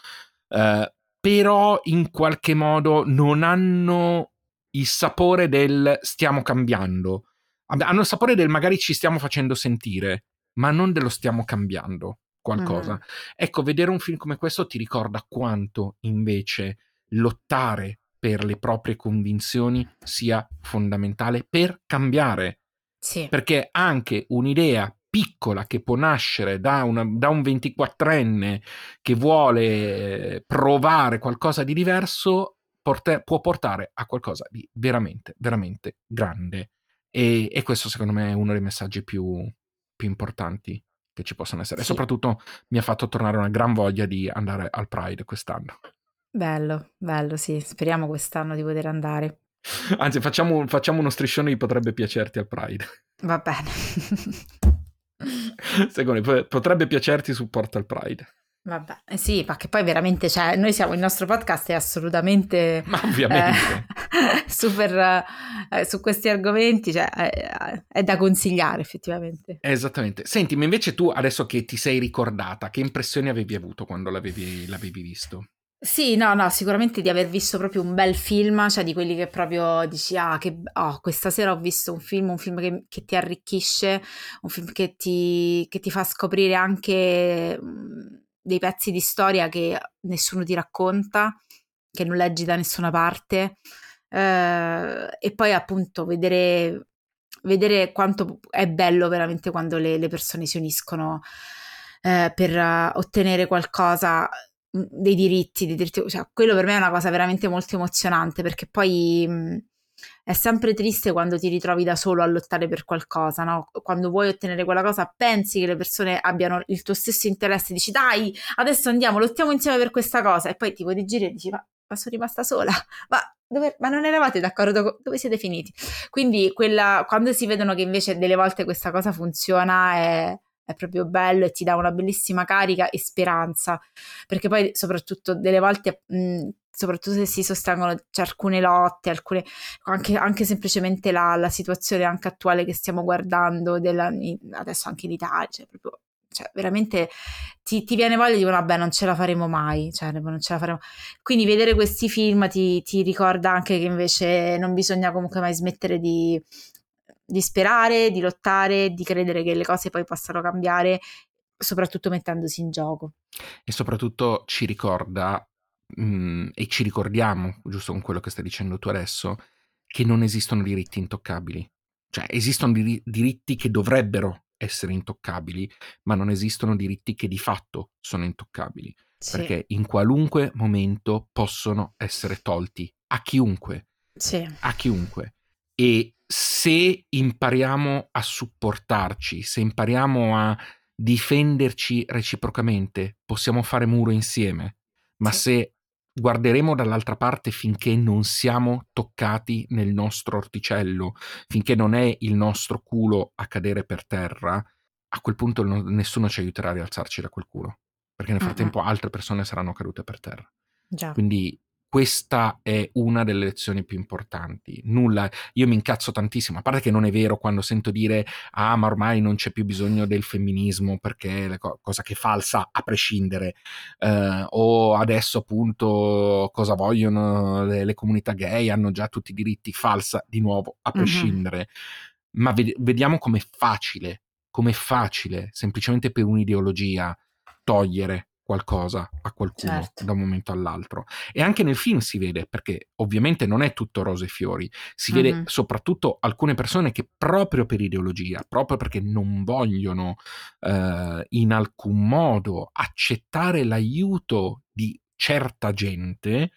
[SPEAKER 1] eh, però in qualche modo non hanno il sapore del stiamo cambiando. Hanno il sapore del magari ci stiamo facendo sentire, ma non dello stiamo cambiando qualcosa.
[SPEAKER 2] Mhm.
[SPEAKER 1] Ecco, vedere un film come questo ti ricorda quanto invece lottare per le proprie convinzioni sia fondamentale per cambiare.
[SPEAKER 2] Sì.
[SPEAKER 1] Perché anche un'idea piccola che può nascere da, una, da un 24enne che vuole provare qualcosa di diverso porte, può portare a qualcosa di veramente, veramente grande. E, e, questo secondo me è uno dei messaggi più, più importanti che ci possono essere. Sì. E soprattutto mi ha fatto tornare una gran voglia di andare al Pride quest'anno.
[SPEAKER 2] Bello, bello, sì. Speriamo quest'anno di poter andare.
[SPEAKER 1] Anzi, facciamo, facciamo uno striscione di potrebbe piacerti al Pride.
[SPEAKER 2] Va bene. *laughs*
[SPEAKER 1] Secondo me potrebbe piacerti su Portal Pride.
[SPEAKER 2] Vabbè, eh sì, perché poi veramente, cioè, noi siamo, il nostro podcast è assolutamente... *laughs*
[SPEAKER 1] Ma ovviamente.
[SPEAKER 2] Eh, *laughs* super, eh, su questi argomenti, cioè, è, è, da consigliare effettivamente.
[SPEAKER 1] Esattamente. Senti, ma invece tu, adesso che ti sei ricordata, che impressioni avevi avuto quando l'avevi, l'avevi visto?
[SPEAKER 2] Sì, no, no, sicuramente di aver visto proprio un bel film, cioè di quelli che proprio dici, ah, che, oh, questa sera ho visto un film, un film che, che ti arricchisce, un film che ti, che ti fa scoprire anche mh, dei pezzi di storia che nessuno ti racconta, che non leggi da nessuna parte, eh, e poi appunto vedere, vedere quanto è bello veramente quando le, le persone si uniscono eh, per uh, ottenere qualcosa dei diritti, dei diritti, cioè quello per me è una cosa veramente molto emozionante perché poi mh, è sempre triste quando ti ritrovi da solo a lottare per qualcosa, no? Quando vuoi ottenere quella cosa, pensi che le persone abbiano il tuo stesso interesse, dici dai, adesso andiamo, lottiamo insieme per questa cosa e poi ti vuoi girare e dici ma, ma sono rimasta sola, ma, dove, ma non eravate d'accordo, dove siete finiti? Quindi quella, quando si vedono che invece delle volte questa cosa funziona è è proprio bello e ti dà una bellissima carica e speranza, perché poi soprattutto delle volte, mh, soprattutto se si sostengono cioè, alcune lotte, alcune, anche, anche semplicemente la, la, situazione anche attuale che stiamo guardando, della, adesso anche in Italia, cioè proprio cioè, veramente ti, ti, viene voglia di dire vabbè non ce la faremo mai cioè, non ce la faremo. quindi vedere questi film ti, ti, ricorda anche che invece non bisogna comunque mai smettere di, di sperare, di lottare, di credere che le cose poi possano cambiare, soprattutto mettendosi in gioco.
[SPEAKER 1] E soprattutto ci ricorda, mh, mm, e ci ricordiamo, giusto con quello che stai dicendo tu adesso, che non esistono diritti intoccabili. Cioè esistono dir- diritti che dovrebbero essere intoccabili, ma non esistono diritti che di fatto sono intoccabili. Sì. Perché in qualunque momento possono essere tolti a chiunque.
[SPEAKER 2] Sì.
[SPEAKER 1] A chiunque. E se impariamo a supportarci, se impariamo a difenderci reciprocamente, possiamo fare muro insieme, ma sì. se guarderemo dall'altra parte finché non siamo toccati nel nostro orticello, finché non è il nostro culo a cadere per terra, a quel punto nessuno ci aiuterà a rialzarci da quel culo, perché nel frattempo uh-huh. altre persone saranno cadute per terra.
[SPEAKER 2] Già.
[SPEAKER 1] Quindi questa è una delle lezioni più importanti. Nulla, io mi incazzo tantissimo, a parte che non è vero quando sento dire ah ma ormai non c'è più bisogno del femminismo perché è co- cosa che è falsa a prescindere, eh, o adesso appunto cosa vogliono le, le, comunità gay, hanno già tutti i diritti, falsa di nuovo a prescindere. Mm-hmm. Ma ved- vediamo com'è facile, com'è facile semplicemente per un'ideologia togliere qualcosa a qualcuno certo. da un momento all'altro. E anche nel film si vede, perché ovviamente non è tutto rose e fiori, si mm-hmm. vede soprattutto alcune persone che proprio per ideologia, proprio perché non vogliono eh, in alcun modo accettare l'aiuto di certa gente,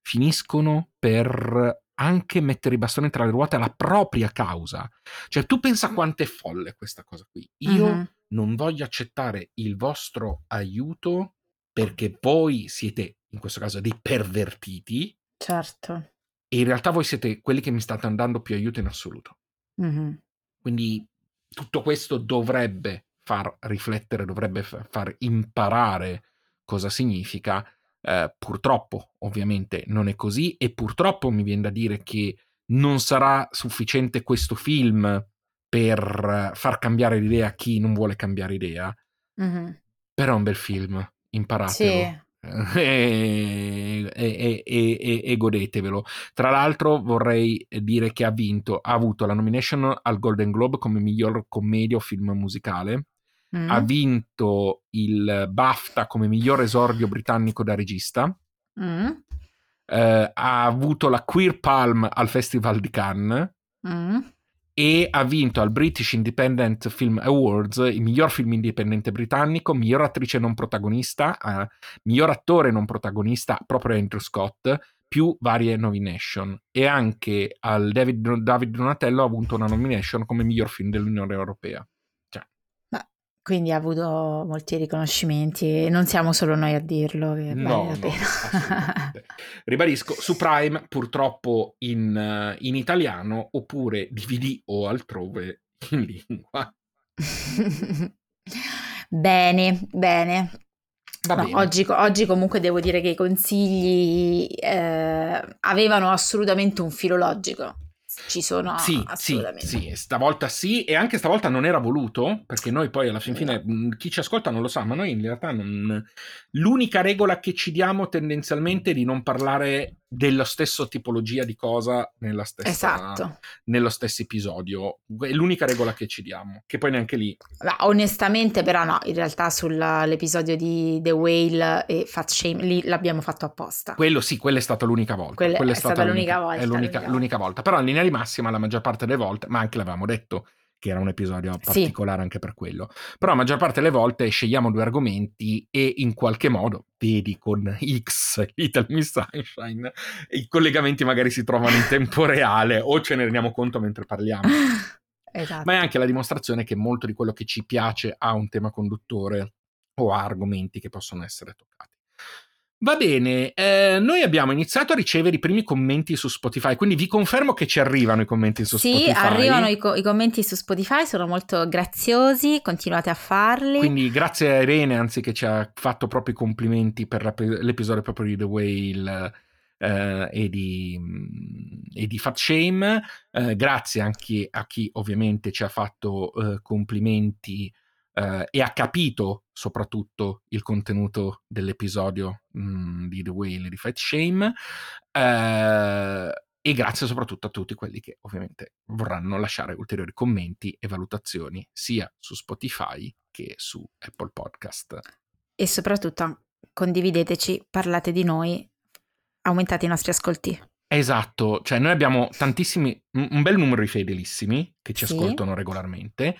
[SPEAKER 1] finiscono per anche mettere i bastoni tra le ruote alla propria causa. Cioè, tu pensa quanto è folle questa cosa qui. Io mm-hmm. non voglio accettare il vostro aiuto perché voi siete, in questo caso, dei pervertiti.
[SPEAKER 2] Certo.
[SPEAKER 1] E in realtà voi siete quelli che mi state dando più aiuto in assoluto.
[SPEAKER 2] Mm-hmm.
[SPEAKER 1] Quindi tutto questo dovrebbe far riflettere, dovrebbe far imparare cosa significa eh, purtroppo, ovviamente, non è così e purtroppo mi viene da dire che non sarà sufficiente questo film per far cambiare l'idea a chi non vuole cambiare idea.
[SPEAKER 2] Mm-hmm.
[SPEAKER 1] Però è un bel film, imparatelo. Sì. *laughs* E, e, e, e, godetevelo. Tra l'altro, vorrei dire che ha vinto, ha avuto la nomination al Golden Globe come miglior commedia o film musicale mm. ha vinto il BAFTA come miglior esordio britannico da regista.
[SPEAKER 2] Mm.
[SPEAKER 1] eh, ha avuto la Queer Palm al Festival di Cannes
[SPEAKER 2] Mm.
[SPEAKER 1] E ha vinto al British Independent Film Awards il miglior film indipendente britannico, miglior attrice non protagonista, eh, miglior attore non protagonista, proprio Andrew Scott, più varie nomination. E anche al David, David Donatello ha avuto una nomination come miglior film dell'Unione Europea.
[SPEAKER 2] Quindi ha avuto molti riconoscimenti e non siamo solo noi a dirlo, che
[SPEAKER 1] No,
[SPEAKER 2] vale la
[SPEAKER 1] no. *laughs* Ribadisco, su Prime purtroppo in, eh, in italiano oppure DVD o altrove *laughs* in lingua. *laughs*
[SPEAKER 2] Bene, bene. No, oggi, oggi comunque devo dire che i consigli eh, avevano assolutamente un filo logico. Ci sono
[SPEAKER 1] Sì, sì,
[SPEAKER 2] assolutamente.
[SPEAKER 1] sì, stavolta sì, e anche stavolta non era voluto, perché noi poi alla fin fine, mh, chi ci ascolta non lo sa, ma noi in realtà non... L'unica regola che ci diamo tendenzialmente è di non parlare della stessa tipologia di cosa nella stessa,
[SPEAKER 2] Esatto.
[SPEAKER 1] nello stesso episodio. È l'unica regola che ci diamo, che poi neanche lì...
[SPEAKER 2] Ma onestamente, però, no, in realtà sull'episodio di The Whale e Fat Shame lì l'abbiamo fatto apposta.
[SPEAKER 1] Quello sì, quella è stata l'unica volta.
[SPEAKER 2] Quella
[SPEAKER 1] Quella
[SPEAKER 2] è stata l'unica volta,
[SPEAKER 1] È l'unica,
[SPEAKER 2] l'unica
[SPEAKER 1] l'unica volta. Però in linea di massima la maggior parte delle volte, ma anche l'avevamo detto che era un episodio particolare anche per quello. Però la maggior parte delle volte scegliamo due argomenti e in qualche modo, vedi con X, Little Miss Sunshine, i collegamenti magari si trovano in tempo *laughs* reale o ce ne rendiamo conto mentre parliamo. *laughs*
[SPEAKER 2] Esatto.
[SPEAKER 1] Ma è anche la dimostrazione che molto di quello che ci piace ha un tema conduttore o ha argomenti che possono essere toccati. Va bene, eh, noi abbiamo iniziato a ricevere i primi commenti su Spotify, quindi vi confermo che ci arrivano i commenti su
[SPEAKER 2] Sì,
[SPEAKER 1] Spotify.
[SPEAKER 2] arrivano i, co- i commenti su Spotify, sono molto graziosi, continuate a farli.
[SPEAKER 1] Quindi grazie a Irene, anzi che ci ha fatto proprio i complimenti per l'ep- l'episodio proprio di The Whale eh, e, di, mm, e di Fat Shame. Eh, grazie anche a chi ovviamente ci ha fatto eh, complimenti eh, e ha capito soprattutto il contenuto dell'episodio mm, di The Whale di Fat Shame. Eh, e grazie soprattutto a tutti quelli che ovviamente vorranno lasciare ulteriori commenti e valutazioni sia su Spotify che su Apple Podcast.
[SPEAKER 2] E soprattutto condivideteci, parlate di noi, aumentate i nostri ascolti.
[SPEAKER 1] Esatto, cioè noi abbiamo tantissimi, un bel numero di fedelissimi che ci
[SPEAKER 2] Sì.
[SPEAKER 1] ascoltano regolarmente,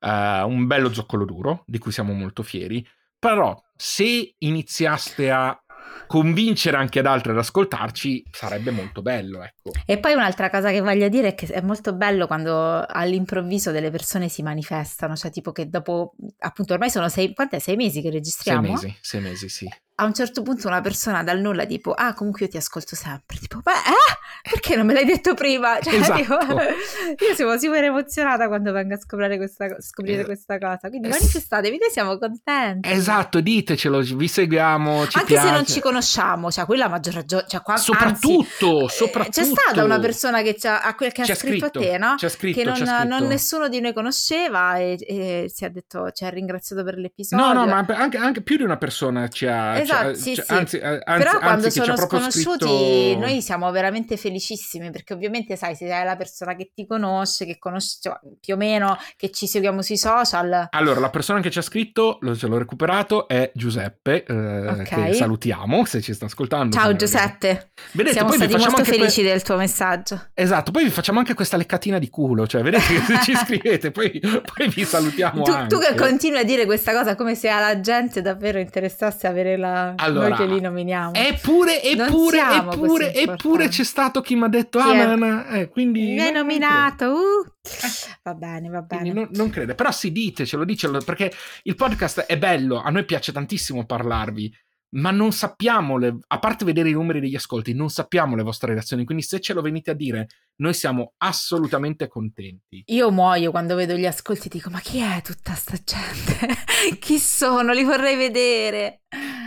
[SPEAKER 1] eh, un bello zoccolo duro di cui siamo molto fieri, però se iniziaste a convincere anche ad altri ad ascoltarci sarebbe molto bello, ecco.
[SPEAKER 2] E poi un'altra cosa che voglio dire è che è molto bello quando all'improvviso delle persone si manifestano, cioè tipo che dopo, appunto ormai sono sei? Sei mesi che
[SPEAKER 1] Sei
[SPEAKER 2] registriamo?
[SPEAKER 1] mesi, sei mesi, sì.
[SPEAKER 2] A un certo punto una persona dal nulla tipo, ah comunque io ti ascolto sempre, tipo, ma eh? Perché non me l'hai detto prima? *laughs* Cioè,
[SPEAKER 1] Esatto.
[SPEAKER 2] tipo, *laughs* io sono super emozionata quando vengo a scoprire questa, scoprire
[SPEAKER 1] Eh,
[SPEAKER 2] questa cosa, quindi
[SPEAKER 1] eh,
[SPEAKER 2] manifestatevi, noi siamo contenti.
[SPEAKER 1] Esatto, ditecelo, vi seguiamo, ci
[SPEAKER 2] Anche
[SPEAKER 1] piace.
[SPEAKER 2] se non ci conosciamo, cioè quella maggior ragione, cioè qua, anzi,
[SPEAKER 1] Soprattutto,
[SPEAKER 2] eh,
[SPEAKER 1] soprattutto.
[SPEAKER 2] C'è stata una persona che, ha, a quel- che ha scritto, a te, no?
[SPEAKER 1] Scritto,
[SPEAKER 2] che non,
[SPEAKER 1] scritto.
[SPEAKER 2] non nessuno di noi conosceva e, e si è detto, ci ha ringraziato per l'episodio.
[SPEAKER 1] No, no, ma anche, anche più di una persona ci ha...
[SPEAKER 2] Esatto,
[SPEAKER 1] ci ha-
[SPEAKER 2] sì,
[SPEAKER 1] ci-
[SPEAKER 2] sì.
[SPEAKER 1] Anzi, eh, anzi,
[SPEAKER 2] Però quando sono sconosciuti
[SPEAKER 1] scritto...
[SPEAKER 2] noi siamo veramente felicissimi perché ovviamente sai se hai la persona che ti conosce, che conosce cioè, più o meno, che ci seguiamo sui social.
[SPEAKER 1] Allora, la persona che ci ha scritto, lo, ce l'ho recuperato, è Giuseppe, eh,
[SPEAKER 2] Ok.
[SPEAKER 1] che salutiamo se ci sta ascoltando.
[SPEAKER 2] Ciao Giuseppe,
[SPEAKER 1] Vedete,
[SPEAKER 2] siamo
[SPEAKER 1] poi
[SPEAKER 2] stati molto
[SPEAKER 1] anche que-
[SPEAKER 2] felici del tuo messaggio.
[SPEAKER 1] Esatto, poi vi facciamo anche questa leccatina di culo, cioè vedete che se ci *laughs* scrivete, poi, poi vi salutiamo
[SPEAKER 2] Tu,
[SPEAKER 1] anche.
[SPEAKER 2] tu che continui a dire questa cosa come se alla gente davvero interessasse avere la...
[SPEAKER 1] Allora,
[SPEAKER 2] noi che li nominiamo.
[SPEAKER 1] Eppure, eppure, eppure, eppure c'è stato chi mi ha detto,
[SPEAKER 2] Chi
[SPEAKER 1] ah, ma, ma- eh, quindi...
[SPEAKER 2] Mi hai nominato, uh.
[SPEAKER 1] Eh.
[SPEAKER 2] Va bene, va bene.
[SPEAKER 1] non, non crede, però sì, ditecelo, dicelo, perché il podcast è bello, a noi piace tantissimo parlarvi, ma non sappiamo, le- a parte vedere i numeri degli ascolti, non sappiamo le vostre reazioni, quindi se ce lo venite a dire, noi siamo assolutamente contenti.
[SPEAKER 2] Io muoio quando vedo gli ascolti, dico: Ma chi è tutta sta gente? *laughs* chi sono? Li vorrei vedere.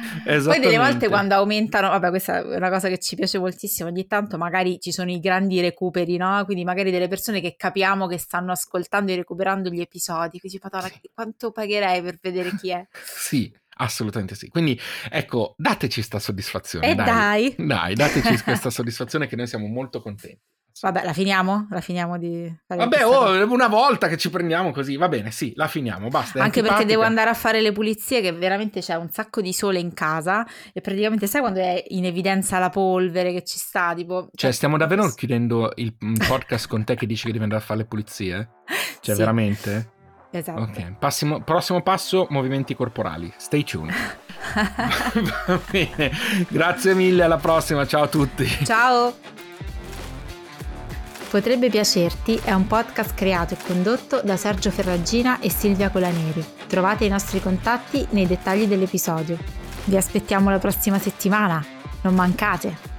[SPEAKER 2] *laughs* Poi delle volte quando aumentano, vabbè, questa è una cosa che ci piace moltissimo. Ogni tanto magari ci sono i grandi recuperi, no? Quindi magari delle persone che capiamo che stanno ascoltando e recuperando gli episodi. Quindi, Madonna, quanto pagherei per vedere chi è? *laughs*
[SPEAKER 1] Sì, assolutamente sì. Quindi ecco, dateci sta soddisfazione.
[SPEAKER 2] E
[SPEAKER 1] dai.
[SPEAKER 2] dai.
[SPEAKER 1] Dai, dateci questa *laughs* soddisfazione che noi siamo molto contenti.
[SPEAKER 2] Vabbè, la finiamo? La finiamo di
[SPEAKER 1] Vabbè, oh, una volta che ci prendiamo così, va bene, sì, la finiamo, basta.
[SPEAKER 2] Anche perché devo andare a fare le pulizie, che veramente c'è un sacco di sole in casa e praticamente sai quando è in evidenza la polvere che ci sta, tipo...
[SPEAKER 1] Cioè, stiamo davvero chiudendo il podcast con te che dici che devi andare a fare le pulizie? *laughs* Cioè, sì. veramente?
[SPEAKER 2] Esatto.
[SPEAKER 1] Ok, Passimo, prossimo passo, movimenti corporali. Stay tuned. *laughs* *laughs* Va bene, grazie mille, alla prossima, ciao a tutti.
[SPEAKER 2] Ciao. Potrebbe piacerti è un podcast creato e condotto da Sergio Ferragina e Silvia Colaneri. Trovate i nostri contatti nei dettagli dell'episodio. Vi aspettiamo la prossima settimana. Non mancate!